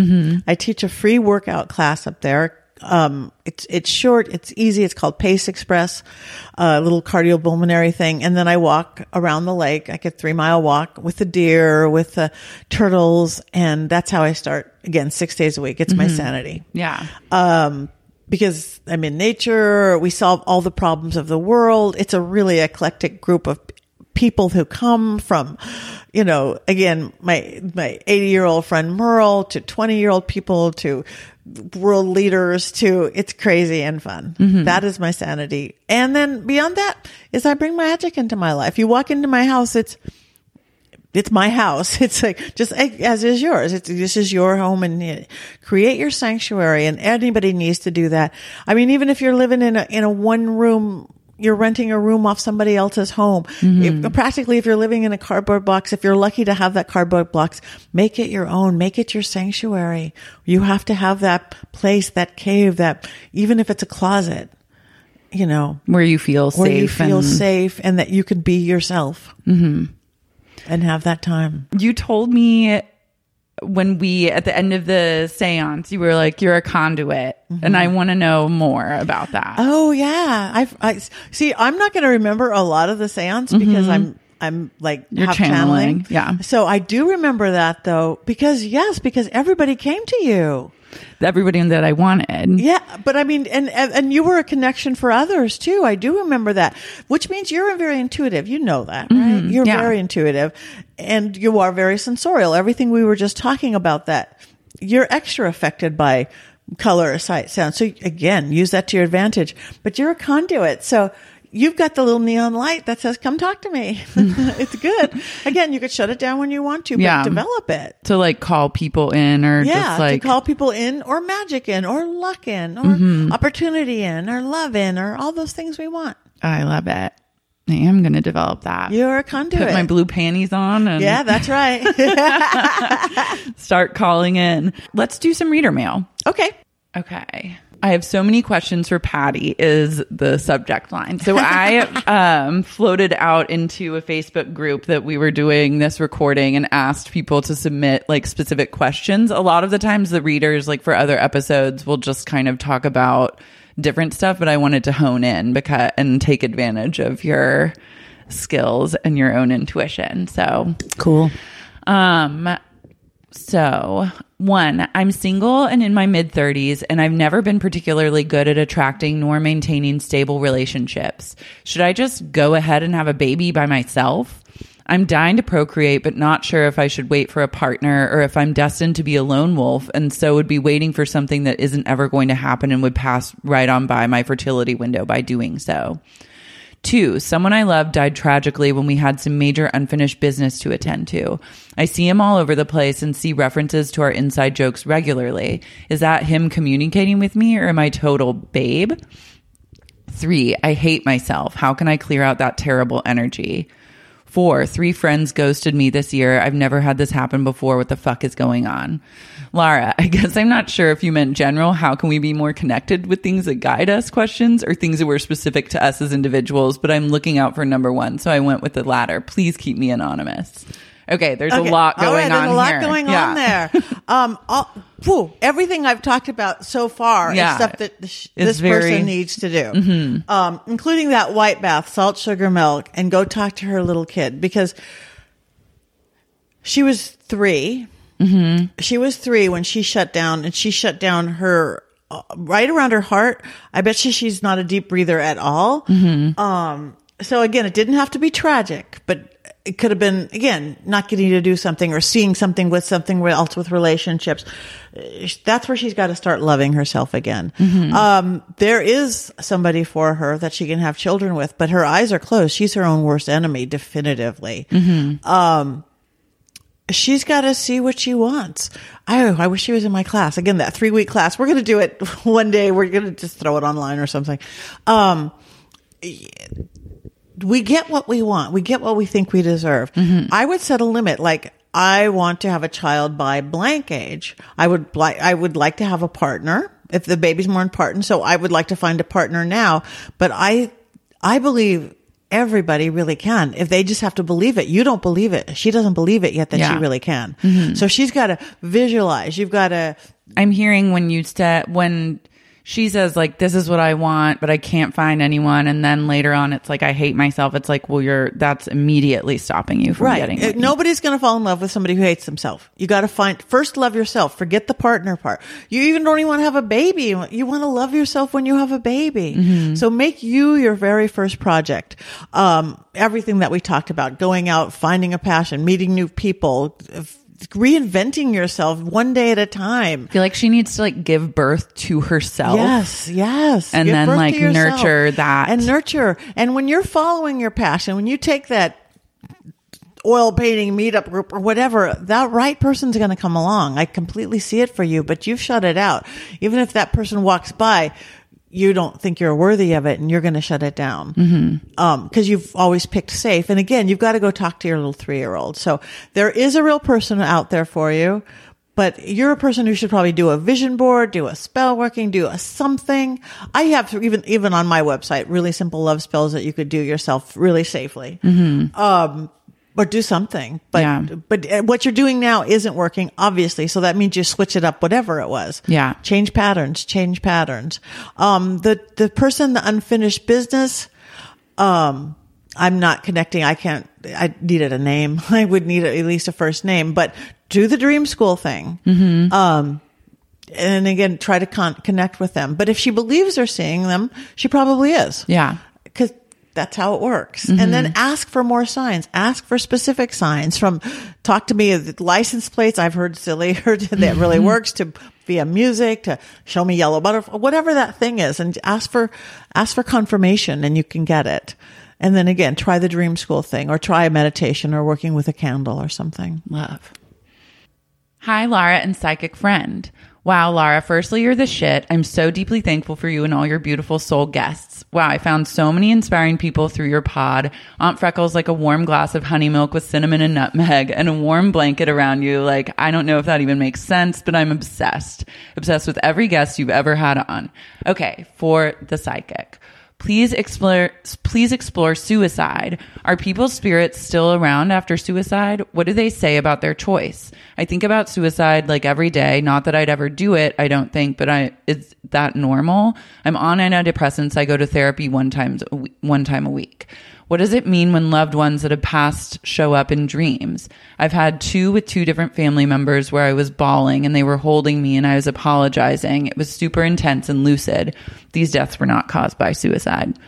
I teach a free workout class up there. Um, it's it's short, it's easy. It's called Pace Express, a little cardiopulmonary thing. And then I walk around the lake, like a three mile walk with the deer, with the turtles, and that's how I start. Again, six days a week. It's my sanity. Yeah. um, because I'm in nature. We solve all the problems of the world. It's a really eclectic group of people who come from, you know, again, my, my 80 year old friend Merle to 20 year old people to world leaders to it's crazy and fun. Mm-hmm. That is my sanity. And then beyond that is I bring magic into my life. You walk into my house, it's, it's my house. [LAUGHS] It's like just eh, as is yours. It's this is your home and uh, create your sanctuary. And anybody needs to do that. I mean, even if you're living in a in a one room, you're renting a room off somebody else's home. Mm-hmm. If, practically, if you're living in a cardboard box, if you're lucky to have that cardboard box, make it your own. Make it your sanctuary. You have to have that place, that cave, that even if it's a closet, you know, Where you feel where safe you feel and safe and that you could be yourself mm-hmm. And have that time. you told me when we at the end of the seance you were like you're a conduit and i want to know more about that Mm-hmm. Oh yeah, I've, I see. I'm not going to remember a lot of the seance because I'm I'm like. You're half channeling, yeah. So I do remember that though because yes, because everybody came to you. everybody that i wanted Yeah, but I mean, and and and you were a connection for others too. I do remember that, which means you're very intuitive. You know that, right? You're Mm-hmm. yeah. very intuitive, and you are very sensorial. Everything we were just talking about that you're extra affected by color, sight, sound. So again, use that to your advantage. But you're a conduit, so. You've got the little neon light that says, come talk to me. [LAUGHS] [LAUGHS] it's good. Again, you could shut it down when you want to, but Yeah. develop it to like call people in or yeah, just like to call people in or magic in or luck in or Mm-hmm. opportunity in or love in or all those things we want. i love it i am going to develop that You're a conduit. put my blue panties on and yeah, that's right. [LAUGHS] start calling in let's do some reader mail okay. Okay. I have so many questions for Patti is the subject line. So I [LAUGHS] um, floated out into a Facebook group that we were doing this recording and asked people to submit like specific questions. A lot of the times the readers like for other episodes will just kind of talk about different stuff, but I wanted to hone in because and take advantage of your skills and your own intuition. So Cool. um, so one, I'm single and in my mid 30s, and I've never been particularly good at attracting nor maintaining stable relationships. Should I just go ahead and have a baby by myself? I'm dying to procreate, but not sure if I should wait for a partner or if I'm destined to be a lone wolf and so would be waiting for something that isn't ever going to happen and would pass right on by my fertility window by doing so. Two, someone I love died tragically when we had some major unfinished business to attend to. I see him all over the place and see references to our inside jokes regularly. Is that him communicating with me or am I total babe? Three, I hate myself. How can I clear out that terrible energy? Four, three friends ghosted me this year. I've never had this happen before. What the fuck is going on? Lara, [LAUGHS] I guess I'm not sure if you meant general. How can we be more connected with things that guide us questions or things that were specific to us as individuals? But I'm looking out for number one. So I went with the latter. Please keep me anonymous. Okay, there's a lot going All right, on There's a lot here. going Yeah. on there. [LAUGHS] Um, all, whew, everything I've talked about so far Yeah. is stuff that this, this very- Mm-hmm. person needs to do, um, including that white bath, salt, sugar, milk, and go talk to her little kid because she was 3 Mm-hmm. She was three when she shut down, and she shut down her uh, right around her heart. I bet you she's not a deep breather at all. Um, so again, it didn't have to be tragic, but it could have been again not getting to do something or seeing something with something else with relationships. That's where she's got to start loving herself again. Um, there is somebody for her that she can have children with, but her eyes are closed. She's her own worst enemy, definitively. Um, she's got to see what she wants. I, I wish she was in my class. Again, that three week class. We're going to do it [LAUGHS] one day. We're going to just throw it online or something. Um, we get what we want. We get what we think we deserve. Mm-hmm. I would set a limit. Like, I want to have a child by blank age. I would like, I would like to have a partner if the baby's more important. So I would like to find a partner now, but I, I believe everybody really can if they just have to believe it. You don't believe it. She doesn't believe it yet that Yeah. she really can. Mm-hmm. So she's got to visualize. You've got to, I'm hearing when you said when she says like this is what I want, but I can't find anyone, and then later on it's like I hate myself. It's like well, you're that's immediately stopping you from right. getting. Uh, what you- Nobody's going to fall in love with somebody who hates themselves. You got to find first love yourself. Forget the partner part. You even don't even want to have a baby. You want to love yourself when you have a baby. Mm-hmm. So make you your very first project. Um, everything that we talked about, going out, finding a passion, meeting new people, f- reinventing yourself one day at a time. I feel like she needs to like give birth to herself. Yes, yes. And Give then, like, nurture that. And nurture. And when you're following your passion, when you take that oil painting meetup group or whatever, that right person's going to come along. I completely see it for you, but you've shut it out. Even if that person walks by, you don't think you're worthy of it and you're going to shut it down. Mm-hmm. Um, cause you've always picked safe. And again, you've got to go talk to your little three year old. So there is a real person out there for you. But you're a person who should probably do a vision board, do a spell working, do a something. I have even even on my website really simple love spells that you could do yourself really safely. Um, but do something. But Yeah. but uh, what you're doing now isn't working, obviously. So that means you switch it up, whatever it was. Yeah. Change patterns. Change patterns. Um, the the person, the unfinished business. Um, I'm not connecting. I can't. I needed a name. [LAUGHS] I would need at least a first name. But do the dream school thing. Um, and again, try to con- connect with them. But if she believes they're seeing them, she probably is Yeah. That's how it works. And then mm-hmm. ask for more signs. Ask for specific signs from talk to me license plates. I've heard silly [LAUGHS] heard that really mm-hmm. works to via music to show me yellow butterfly, whatever that thing is, and ask for ask for confirmation, and you can get it. And then again, try the dream school thing, or try a meditation, or working with a candle, or something. Love. Hi, Lara and psychic friend. Wow, Lara, firstly, you're the shit. I'm so deeply thankful for you and all your beautiful soul guests. Wow, I found so many inspiring people through your pod. Aunt Freckles like a warm glass of honey milk with cinnamon and nutmeg and a warm blanket around you. Like, I don't know if that even makes sense, but I'm obsessed. Obsessed with every guest you've ever had on. Okay, for the psychic. Please explore please explore suicide. Are people's spirits still around after suicide? What do they say about their choice? I think about suicide like every day, not that I'd ever do it, I don't think, but I is that normal? I'm on antidepressants. I go to therapy one times one time a week. What does it mean when loved ones that have passed show up in dreams? I've had two with two different family members where I was bawling and they were holding me and I was apologizing. It was super intense and lucid. These deaths were not caused by suicide.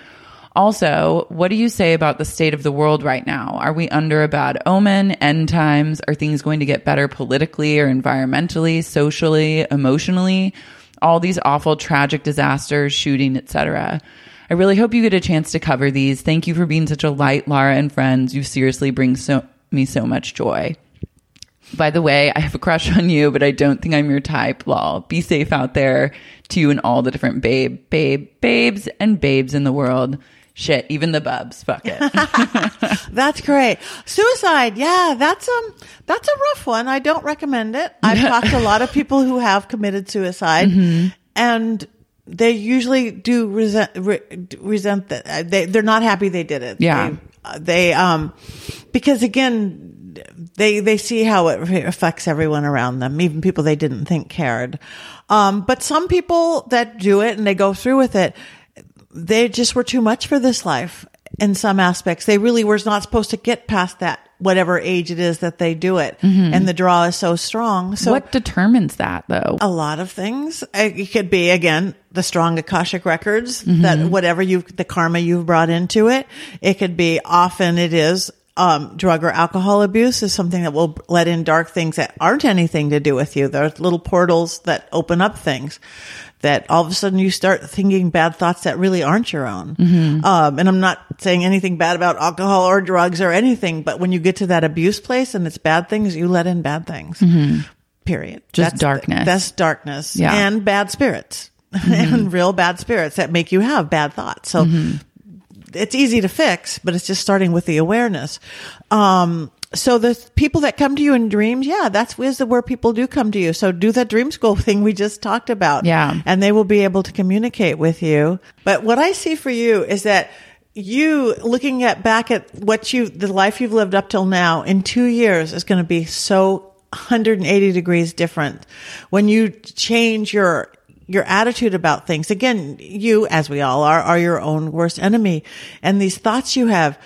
Also, what do you say about the state of the world right now? Are we under a bad omen, end times? Are things going to get better politically or environmentally, socially, emotionally? All these awful tragic disasters, shooting, etc. I really hope you get a chance to cover these. Thank you for being such a light, Lara and friends. You seriously bring so me so much joy. By the way, I have a crush on you, but I don't think I'm your type. Lol. Be safe out there to you and all the different babe, babe, babes and babes in the world. Shit, even the bubs. Fuck it. [LAUGHS] [LAUGHS] That's great. Suicide, yeah, that's um that's a rough one. I don't recommend it. I've talked to a lot of people who have committed suicide, and they usually do resent re, resent that uh, they they're not happy they did it. Yeah. they, uh, they um because again they they see how it affects everyone around them, even people they didn't think cared. Um, but some people that do it and they go through with it, they just were too much for this life in some aspects. They really were not supposed to get past that whatever age it is that they do it. And the draw is so strong. So what determines that though? a lot of things. It could be again the strong akashic records that whatever you the karma you've brought into it. It could be often it is um, drug or alcohol abuse is something that will let in dark things that aren't anything to do with you. There's little portals that open up things that all of a sudden you start thinking bad thoughts that really aren't your own. Um, and I'm not saying anything bad about alcohol or drugs or anything, but when you get to that abuse place and it's bad things, you let in bad things. Period. Just darkness. That's darkness Yeah. and bad spirits [LAUGHS] and real bad spirits that make you have bad thoughts. So it's easy to fix, but it's just starting with the awareness. Um, so the people that come to you in dreams, yeah, that's is where people do come to you. So do that dream school [LAUGHS] thing we just talked about. Yeah. And they will be able to communicate with you. But what I see for you is that you looking at back at what you, the life you've lived up till now in two years is going to be so 180 degrees different when you change your your attitude about things. Again, you, as we all are, are your own worst enemy. And these thoughts you have,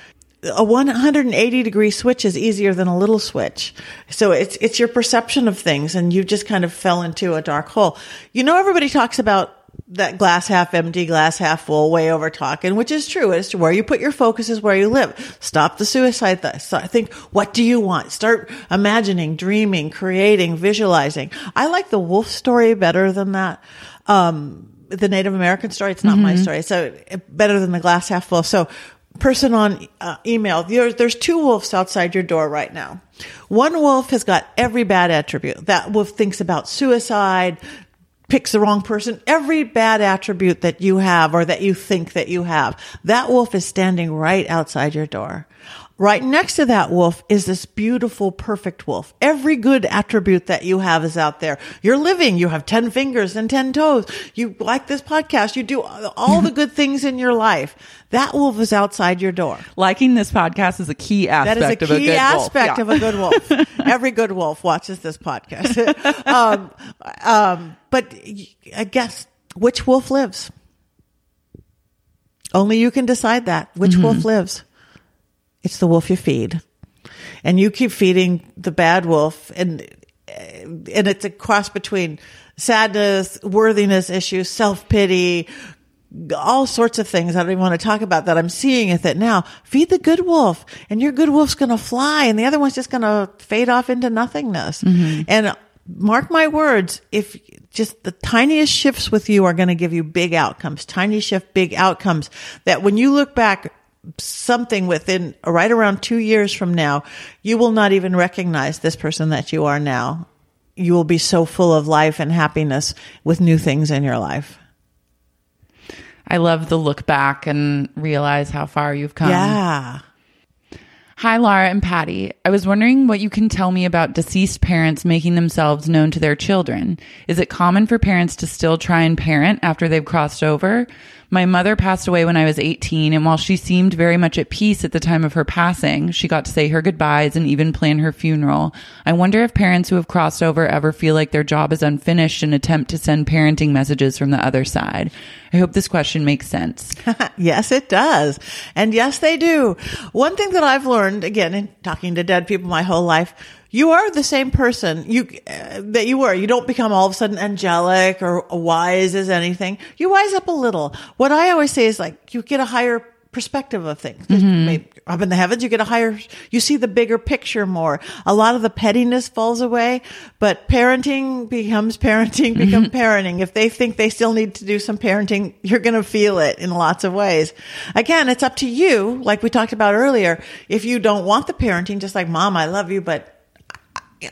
a 180 degree switch is easier than a little switch. So it's, it's your perception of things and you just kind of fell into a dark hole. You know, everybody talks about that glass half empty, glass half full way over talking, which is true. It's where you put your focus is where you live. Stop the suicide. Th- so I think, what do you want? Start imagining, dreaming, creating, visualizing. I like the wolf story better than that. Um, the Native American story. It's not my story. So uh, better than the glass half full. So person on uh, email, there, there's two wolves outside your door right now. One wolf has got every bad attribute. That wolf thinks about suicide, picks the wrong person, every bad attribute that you have or that you think that you have. That wolf is standing right outside your door. Right next to that wolf is this beautiful, perfect wolf. Every good attribute that you have is out there. You're living. You have 10 fingers and 10 toes. You like this podcast. You do all the good things in your life. That wolf is outside your door. Liking this podcast is a key aspect is a of key a good aspect wolf. of a good wolf. [LAUGHS] Every good wolf watches this podcast. [LAUGHS] um, um, but I guess which wolf lives? Only you can decide that. Which wolf lives? It's the wolf you feed. And you keep feeding the bad wolf and and it's a cross between sadness, worthiness issues, self-pity, all sorts of things I don't even want to talk about that I'm seeing with it now. Feed the good wolf and your good wolf's going to fly and the other one's just going to fade off into nothingness. Mm-hmm. And mark my words, if just the tiniest shifts with you are going to give you big outcomes, tiny shift, big outcomes that when you look back something within right around two years from now, you will not even recognize this person that you are now. You will be so full of life and happiness with new things in your life. I love the look back and realize how far you've come. Yeah. Hi, Laura and Patti. I was wondering what you can tell me about deceased parents making themselves known to their children. Is it common for parents to still try and parent after they've crossed over? My mother passed away when I was 18, and while she seemed very much at peace at the time of her passing, she got to say her goodbyes and even plan her funeral. I wonder if parents who have crossed over ever feel like their job is unfinished and attempt to send parenting messages from the other side. I hope this question makes sense. [LAUGHS] yes, it does. And yes, they do. One thing that I've learned, again, in talking to dead people my whole life, you are the same person you uh, that you were. You don't become all of a sudden angelic or wise as anything. You wise up a little. What I always say is like you get a higher perspective of things. Maybe Up in the heavens, you get a higher, you see the bigger picture more. A lot of the pettiness falls away, but parenting becomes parenting, become parenting. If they think they still need to do some parenting, you're going to feel it in lots of ways. Again, it's up to you. Like we talked about earlier. If you don't want the parenting, just like mom, I love you, but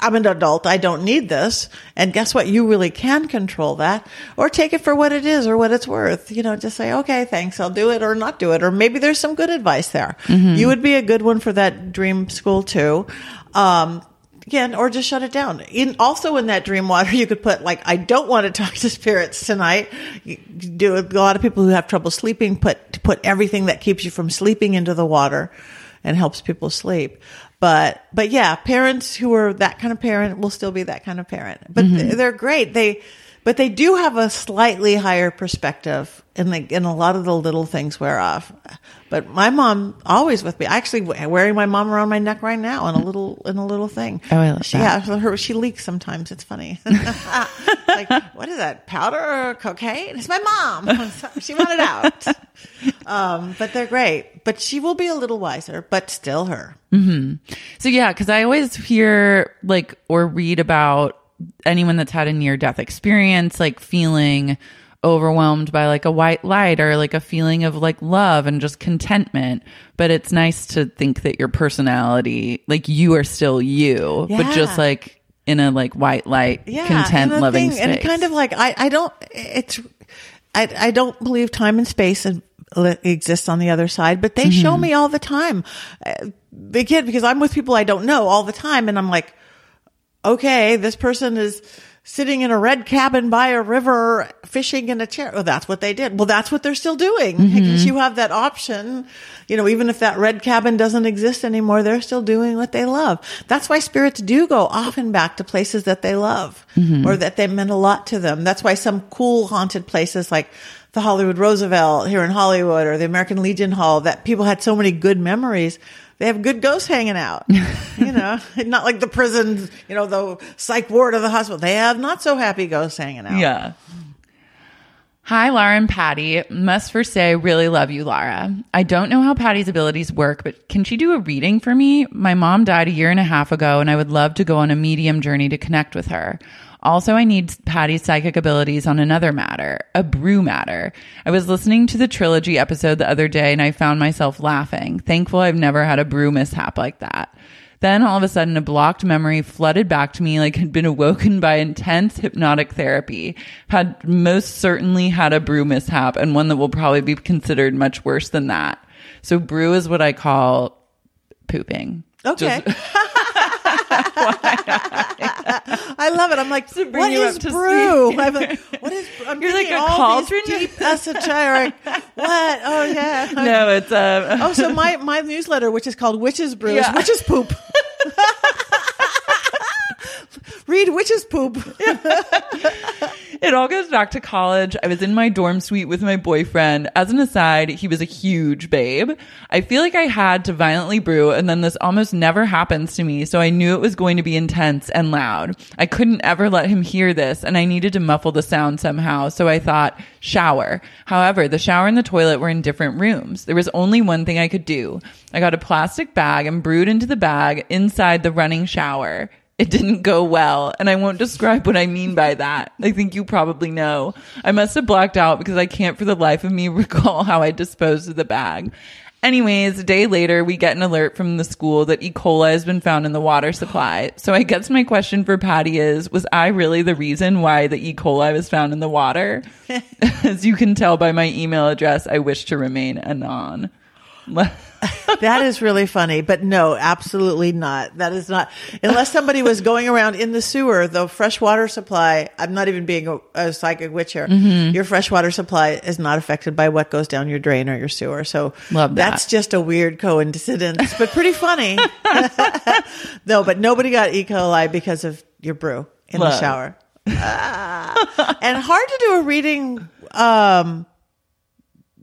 I'm an adult. I don't need this. And guess what? You really can control that or take it for what it is or what it's worth. You know, just say, okay, thanks. I'll do it or not do it. Or maybe there's some good advice there. You would be a good one for that dream school too. Um, again, or just shut it down. In also in that dream water, [LAUGHS] you could put like, I don't want to talk to spirits tonight. You do a lot of people who have trouble sleeping put put everything that keeps you from sleeping into the water and helps people sleep. But but yeah, parents who are that kind of parent will still be that kind of parent. But th- they're great. They but they do have a slightly higher perspective and like and a lot of the little things wear off. But my mom always with me. I actually wearing my mom around my neck right now in a little in a little thing. Oh, I love she, that. yeah her, she leaks sometimes. It's funny. [LAUGHS] Like what is that? Powder or cocaine? It's my mom. [LAUGHS] She wanted out. Um but they're great. But she will be a little wiser but still her. So yeah, because I always hear like or read about anyone that's had a near death experience, like feeling overwhelmed by like a white light or like a feeling of like love and just contentment. But it's nice to think that your personality, like you are still you, but just like in a like white light, yeah, content loving thing- space. and kind of like I, I don't it's I, I don't believe time and space exists on the other side, but they show me all the time. Uh, Again, because I'm with people I don't know all the time, and I'm like, okay, this person is sitting in a red cabin by a river fishing in a chair. Oh, that's what they did. Well, that's what they're still doing. Because mm-hmm. you have that option. You know, even if that red cabin doesn't exist anymore, they're still doing what they love. That's why spirits do go often back to places that they love mm-hmm. or that they meant a lot to them. That's why some cool haunted places like the Hollywood Roosevelt here in Hollywood or the American Legion Hall that people had so many good memories. They have good ghosts hanging out, you [LAUGHS] know, not like the prison, you know, the psych ward of the hospital. They have not so happy ghosts hanging out. Yeah. Hi, Lara and Patti. Must first say, I really love you, Lara. I don't know how Patti's abilities work, but can she do a reading for me? My mom died a year and a half ago, and I would love to go on a medium journey to connect with her. Also, I need Patti's psychic abilities on another matter, a brew matter. I was listening to the trilogy episode the other day and I found myself laughing. Thankful I've never had a brew mishap like that. Then all of a sudden, a blocked memory flooded back to me like had been awoken by intense hypnotic therapy. Had most certainly had a brew mishap and one that will probably be considered much worse than that. So brew is what I call pooping. Okay. Just- [LAUGHS] I love it. I'm like, what is brew? I'm like, what is? [LAUGHS] I'm You're like a all these cauldron? deep esoteric. what? Oh yeah. [LAUGHS] no, it's uh, Oh, so [LAUGHS] my my newsletter, which is called Witches Brew, Yeah. is Witches Poop. Read Witches Poop. [LAUGHS] It all goes back to college. I was in my dorm suite with my boyfriend. As an aside, he was a huge babe. I feel like I had to violently brew, and then this almost never happens to me, so I knew it was going to be intense and loud. I couldn't ever let him hear this, and I needed to muffle the sound somehow, so I thought, shower. However, the shower and the toilet were in different rooms. There was only one thing I could do. I got a plastic bag and brewed into the bag inside the running shower. It didn't go well, and I won't describe what I mean by that. I think you probably know. I must have blacked out because I can't for the life of me [LAUGHS] recall how I disposed of the bag. Anyways, a day later, we get an alert from the school that E. coli has been found in the water supply. So I guess my question for Patti is, was I really the reason why the E. coli was found in the water? [LAUGHS] As you can tell by my email address, I wish to remain anon. [LAUGHS] That is really funny, but no, absolutely not. That is not. Unless somebody was going around in the sewer, the fresh water supply. I'm not even being a, a psychic witch here. Mm-hmm. Your fresh water supply is not affected by what goes down your drain or your sewer. So Love that. that's just a weird coincidence, but pretty funny. [LAUGHS] no, but nobody got E. coli because of your brew in the shower. Ah. and hard to do a reading. Um,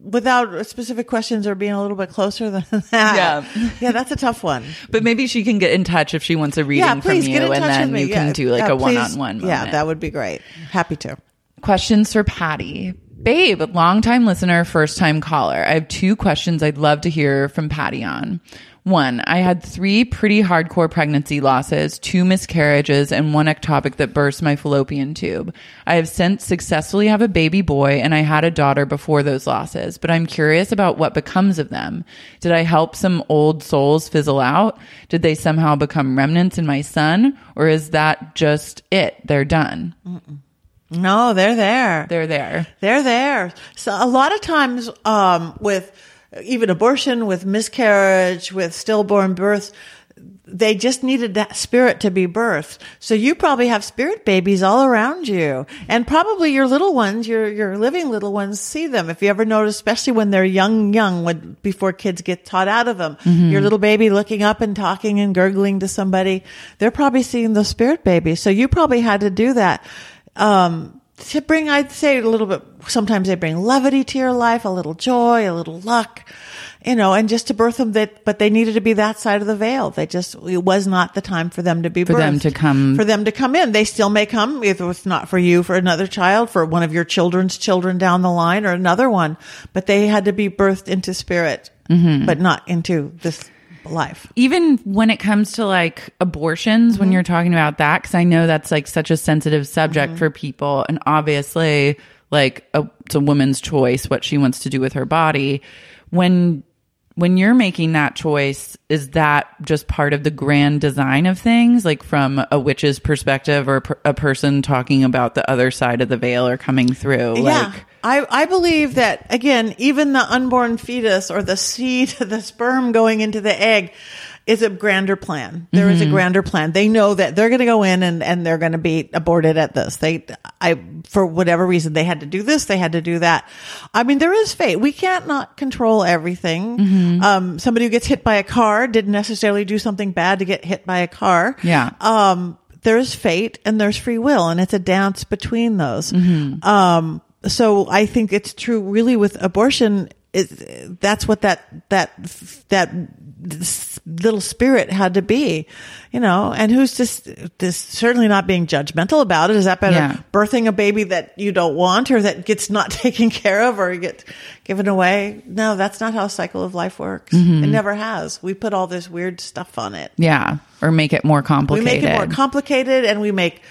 without specific questions or being a little bit closer than [LAUGHS] that. Yeah. Yeah, that's a tough one. But maybe she can get in touch if she wants a reading yeah, please from get you, in and touch then with me. you can do like Yeah, a one-on-one. Yeah, that would be great. Happy to. Questions for Patti. Babe, longtime listener, first time caller. I have two questions I'd love to hear from Patti on. One, I had three pretty hardcore pregnancy losses, two miscarriages, and one ectopic that burst my fallopian tube. I have since successfully have a baby boy and I had a daughter before those losses, but I'm curious about what becomes of them. Did I help some old souls fizzle out? Did they somehow become remnants in my son? Or is that just it? They're done. No, they're there. They're there. They're there. So a lot of times, um, with even abortion, with miscarriage, with stillborn birth, they just needed that spirit to be birthed. So you probably have spirit babies all around you. And probably your little ones, your, your living little ones see them. If you ever notice, especially when they're young, young, when, before kids get taught out of them, your little baby looking up and talking and gurgling to somebody, they're probably seeing the spirit babies. So you probably had to do that. Um, to bring, I'd say a little bit, sometimes they bring levity to your life, a little joy, a little luck, you know, and just to birth them that, but they needed to be that side of the veil. They just, it was not the time for them to be For them to come- For them to come in. They still may come, if it's not for you, for another child, for one of your children's children down the line or another one, but they had to be birthed into spirit, Mm-hmm. but not into this life. even when it comes to like abortions when mm-hmm. you're talking about that because i know that's like such a sensitive subject mm-hmm. for people. And obviously like a, it's a woman's choice what she wants to do with her body. When when you're making that choice is that just part of the grand design of things? Like from a witch's perspective or per- a person talking about the other side of the veil or coming through? Yeah. like I, I believe that again, even the unborn fetus or the seed, [LAUGHS] the sperm going into the egg is a grander plan. There is a grander plan. They know that they're going to go in and, and they're going to be aborted at this. They, I, for whatever reason, they had to do this. They had to do that. I mean, there is fate. We can't not control everything. Um, somebody who gets hit by a car didn't necessarily do something bad to get hit by a car Yeah. um, there's fate and there's free will, and it's a dance between those. Mm-hmm. Um, so I think it's true, really, with abortion. It, that's what that that that little spirit had to be, you know. And who's just just certainly not being judgmental about it? Is that better Yeah. birthing a baby that you don't want or that gets not [LAUGHS] taken care of or get given away? No, that's not how a cycle of life works. Mm-hmm. It never has. We put all this weird stuff on it. yeah or make it more complicated. We make it more complicated and we make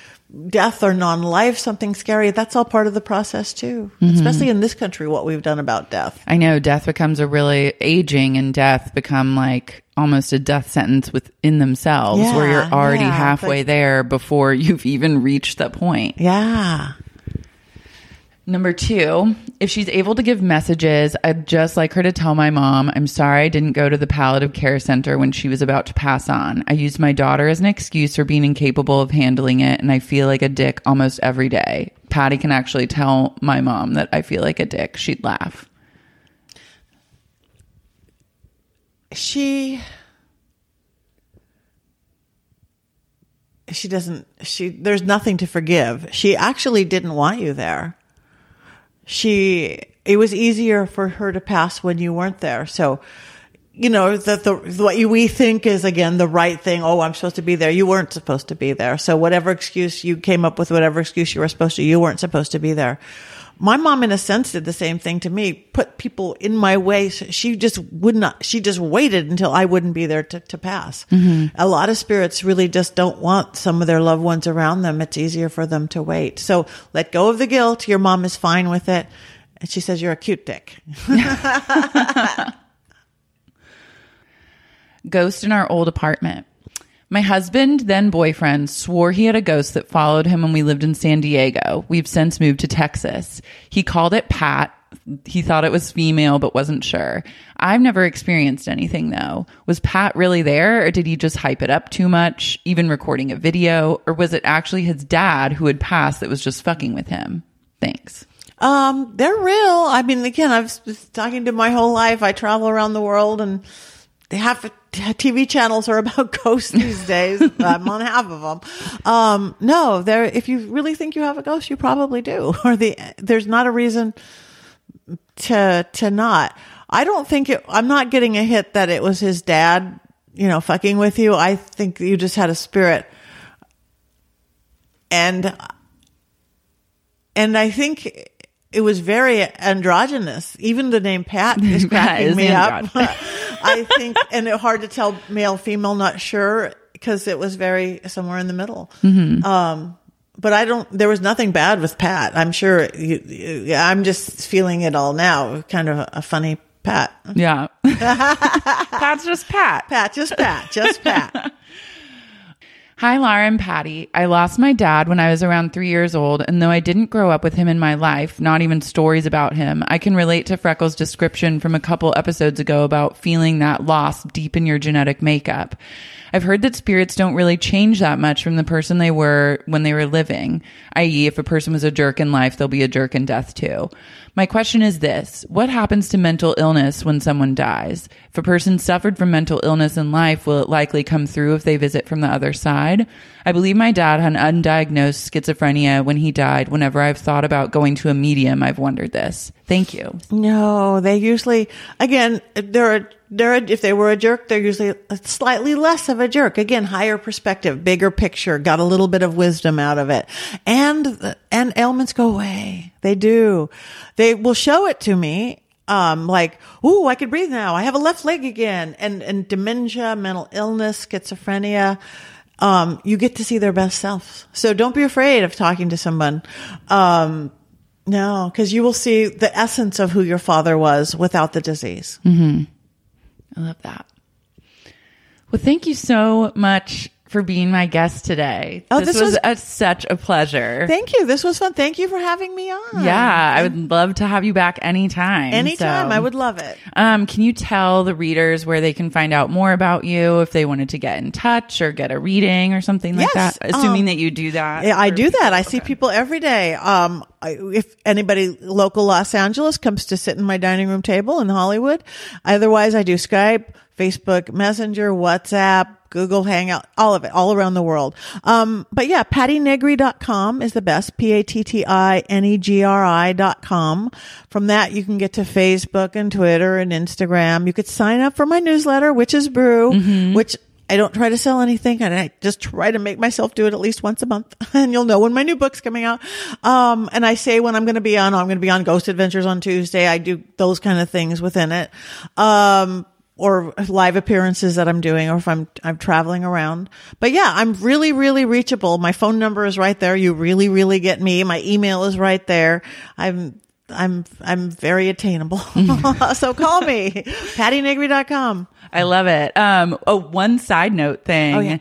death or non-life something scary. That's all part of the process too. Mm-hmm. Especially in this country, what we've done about death. I know death becomes a really aging and death become like almost a death sentence within themselves where you're already yeah, halfway like- there before [LAUGHS] you've even reached that point. Yeah. Number two, if she's able to give messages, I'd just like her to tell my mom, I'm sorry I didn't go to the palliative care center when she was about to pass on. I used my daughter as an excuse for being incapable of handling it, and I feel like a dick almost every day. Patti can actually tell my mom that I feel like a dick. She'd laugh. She she doesn't she there's nothing to forgive. She actually didn't want you there. She it was easier for her to pass when you weren't there. So you know that the what we think is again the right thing. Oh, I'm supposed to be there. You weren't supposed to be there. So whatever excuse you came up with, whatever excuse you were supposed to, you weren't supposed to be there. My mom, in a sense, did the same thing to me. Put people in my way. She just would not. She just waited until I wouldn't be there to, to pass. Mm-hmm. A lot of spirits really just don't want some of their loved ones around them. It's easier for them to wait. So let go of the guilt. Your mom is fine with it. And she says, "You're a cute dick." [LAUGHS] Ghost in our old apartment. My husband, then boyfriend, swore he had a ghost that followed him when we lived in San Diego. We've since moved to Texas. He called it Pat. He thought it was female, but wasn't sure. I've never experienced anything though. Was Pat really there, or did he just hype it up too much, even recording a video? Or was it actually his dad who had passed that was just fucking with him? Thanks. Um, they're real. I mean, again, I've been talking to my whole life. I travel around the world and half TV channels are about [LAUGHS] ghosts these days. I'm on half of them. Um, no, there, if you really think you have a ghost, you probably do. [LAUGHS] Or the, there's not a reason to, to not. I don't think it, I'm not getting a hit that it was his dad, you know, fucking with you. I think you just had a spirit. And and I think it was very androgynous. Even the name Pat is [LAUGHS] cracking me up. I think, and it hard to tell male, female, not sure, because it was very somewhere in the middle. Mm-hmm. Um, but I don't, there was nothing bad with Pat. I'm sure you, you, I'm just feeling it all now. Kind of a, a funny Pat. Yeah. [LAUGHS] Pat's just Pat. Pat, just Pat, just Pat. [LAUGHS] Hi, Laura and Patti. I lost my dad when I was around three years old, and though I didn't grow up with him in my life, not even stories about him, I can relate to Freckles' description from a couple episodes ago about feeling that loss deep in your genetic makeup. I've heard that spirits don't really change that much from the person they were when they were living, i.e., if a person was a jerk in life, they'll be a jerk in death too. My question is this What happens to mental illness when someone dies? If a person suffered from mental illness in life, will it likely come through if they visit from the other side? I believe my dad had undiagnosed schizophrenia when he died. Whenever I've thought about going to a medium, I've wondered this. Thank you. No, they usually, again, they're a, they're if they were a jerk, they're usually slightly less of a jerk. Again, higher perspective, bigger picture, got a little bit of wisdom out of it, and and ailments go away. They do. They will show it to me. Um, like, ooh, I can breathe now. I have a left leg again, and and dementia, mental illness, schizophrenia. Um, you get to see their best selves. So don't be afraid of talking to someone. Um, no, because you will see the essence of who your father was without the disease. I love that. Well, thank you so much for being my guest today. Oh, this, this was, was- a, such a pleasure. Thank you. This was fun. Thank you for having me on. yeah, I would love to have you back anytime. Anytime. So, I would love it. Um, can you tell the readers where they can find out more about you if they wanted to get in touch or get a reading or something like Yes, that? Assuming um, that you do that. Yeah, I do that. I see people every day. Um, I, if anybody local Los Angeles comes to sit in my dining room table in Hollywood, otherwise I do Skype, Facebook Messenger, WhatsApp, Google Hangout, all of it, all around the world. Um, but yeah, pattinegri.com is the best. P-A-T-T-I-N-E-G-R-I dot com. From that, you can get to Facebook and Twitter and Instagram. You could sign up for my newsletter, Witches Brew, which I don't try to sell anything and I just try to make myself do it at least once a month [LAUGHS] and you'll know when my new book's coming out. Um, and I say when I'm going to be on, I'm going to be on Ghost Adventures on Tuesday. I do those kind of things within it. Um, or live appearances that I'm doing or if I'm, I'm traveling around. But yeah, I'm really, really reachable. My phone number is right there. You really, really get me. My email is right there. I'm, I'm, I'm very attainable. [LAUGHS] so call me, [LAUGHS] pattinegri.com. I love it. Um, oh, one side note thing. Oh, yeah.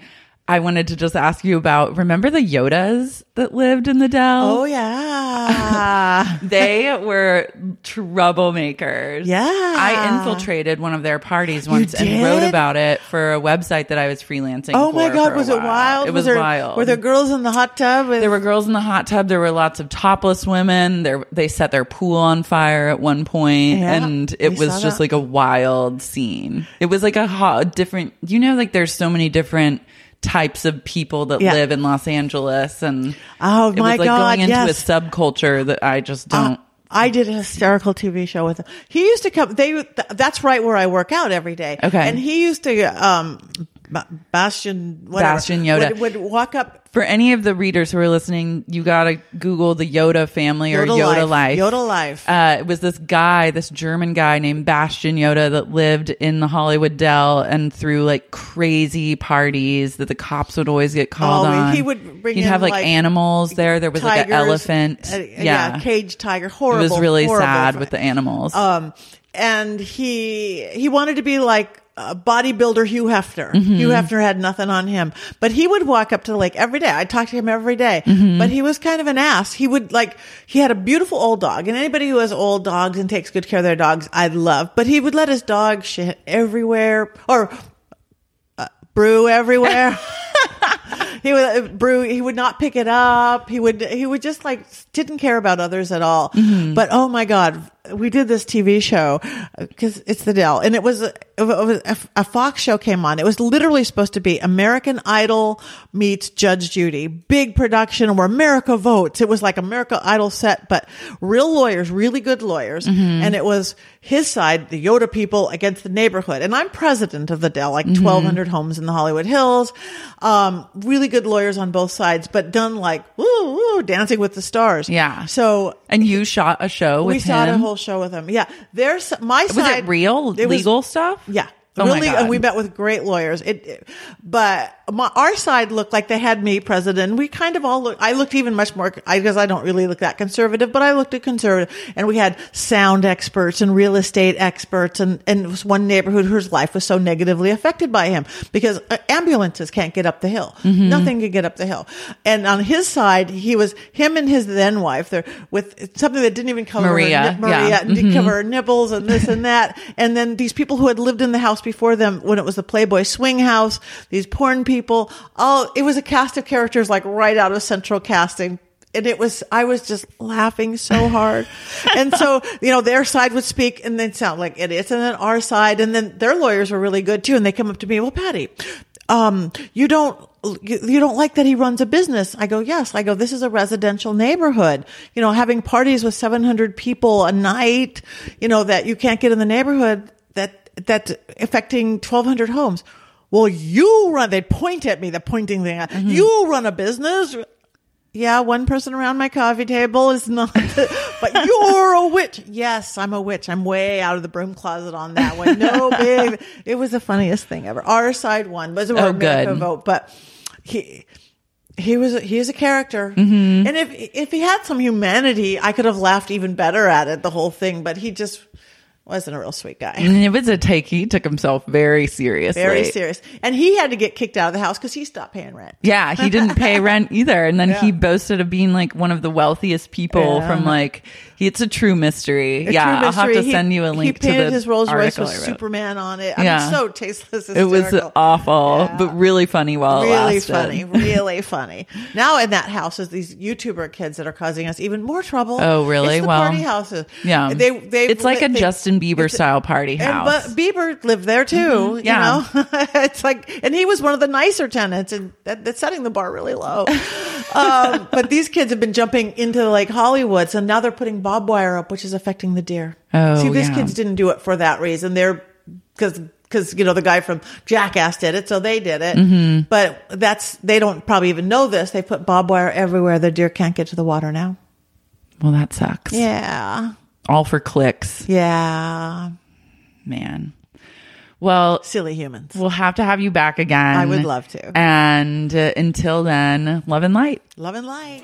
I wanted to just ask you about. Remember the Yodas that lived in the Dell? Oh yeah. [LAUGHS] They were troublemakers. Yeah. I infiltrated one of their parties once and wrote about it for a website that I was freelancing. Oh my God, was it wild? It was, there, wild. Were there girls in the hot tub? With, There were girls in the hot tub. There were lots of topless women. There, they set their pool on fire at one point, Yeah, and it was just that. like a wild scene. It was like a hot, different. You know, like there's so many different types of people that Yeah. live in Los Angeles, and Oh, my was like God, going into yes. a subculture that I just Uh, don't. I did a hysterical TV show with him. He used to come. They. th- That's right where I work out every day. Okay. And he used to. Um, Ba- Bastian. Whatever, Bastian Yoda. would, would walk up. For any of the readers who are listening, you gotta Google the Yoda family or Yoda Yoda life. Yoda life. Uh, it was this guy, this German guy named Bastian Yoda that lived in the Hollywood Dell and threw like crazy parties that the cops would always get called Oh, on. he would bring He'd have like, like, animals there. There was like an elephant. uh, yeah. caged tiger. Horrible. It was really sad with the animals. Um, and he he wanted to be like a bodybuilder Hugh Hefner. Mm-hmm. Hugh Hefner had nothing on him, but he would walk up to the lake every day. I talked to him every day, Mm-hmm. but he was kind of an ass. He would like he had a beautiful old dog, and anybody who has old dogs and takes good care of their dogs, I love. But he would let his dog shit everywhere or uh, brew everywhere. [LAUGHS] [LAUGHS] he would uh, brew. He would not pick it up. He would. He would just like didn't care about others at all. But oh my god, we did this TV show uh, because it's the Dell, and it was, a, it was a, a Fox show came on. It was literally supposed to be American Idol meets Judge Judy, big production where America votes. It was like America Idol set, but real lawyers, really good lawyers, mm-hmm. and it was his side, the Yoda people against the neighborhood. And I'm president of the Dell, like mm-hmm. 1,200 homes in the Hollywood Hills. Um, really good lawyers on both sides, but done like woo woo, Dancing with the Stars. Yeah. So and you shot a show with we shot a whole show with him. Yeah, there's my was side. it real it was- legal stuff? Yeah. Oh my really, God. and we met with great lawyers. It, it- but my, our side looked like they had me president. We kind of all look. I looked even much more I because I don't really look that conservative, but I looked at conservative. And we had sound experts and real estate experts, and and it was one neighborhood whose life was so negatively affected by him because uh, ambulances can't get up the hill. Mm-hmm. Nothing could get up the hill. And on his side, he was him and his then wife. There with something that didn't even cover her Maria, nip- Maria yeah. didn't cover her nipples and this and that. And then these people who had lived in the house before them when it was the Playboy swing house, these porn people, all, it was a cast of characters like right out of central casting. And it was, I was just laughing so hard. [LAUGHS] and so, you know, their side would speak and they'd sound like idiots. And then our side, and then their lawyers were really good too. And they come up to me, well, Patti, um, you don't, you you don't like that he runs a business. I go, yes. I go, this is a residential neighborhood. You know, having parties with 700 people a night, you know, that you can't get in the neighborhood that, that's affecting 1200 homes. Well, you run, they point at me, the pointing thing. You run a business. Yeah, one person around my coffee table is not, [LAUGHS] but you're a witch. Yes, I'm a witch. I'm way out of the broom closet on that one. No [LAUGHS] big. It was the funniest thing ever. Our side won, was a Oh, America good. vote, but he, he was, he is a character. Mm-hmm. And if, if he had some humanity, I could have laughed even better at it, the whole thing, but he just wasn't a real sweet guy. And it was a take. He took himself very seriously. Very serious. And he had to get kicked out of the house because he stopped paying rent. Yeah, he didn't pay [LAUGHS] rent either. And then he boasted of being like one of the wealthiest people Yeah. from like, it's a true mystery. A yeah, true I'll have to send you a link He to painted his Rolls Royce with Superman on it. I Yeah. mean, so tasteless. It was awful, Yeah. but really funny while it lasted. really funny, really funny. Now in that house is these YouTuber kids that are causing us even more trouble. Oh, really? It's the Well, party houses. Yeah, they they. it's like a they- Justin Bieber style party And, house. but Bieber lived there too. yeah. You know, [LAUGHS] it's like, and he was one of the nicer tenants, and that, that's setting the bar really low. [LAUGHS] um, but these kids have been jumping into like Hollywood, so now they're putting barbed wire up, which is affecting the deer. Oh, see, these yeah. kids didn't do it for that reason. They're because because you know the guy from Jackass did it, so they did it. Mm-hmm. But that's they don't probably even know this. They put barbed wire everywhere. The deer can't get to the water now. well, that sucks. Yeah, All for clicks, yeah, man. Well, silly humans. we'll have to have you back again. I would love to. And uh, until then, love and light. Love and light.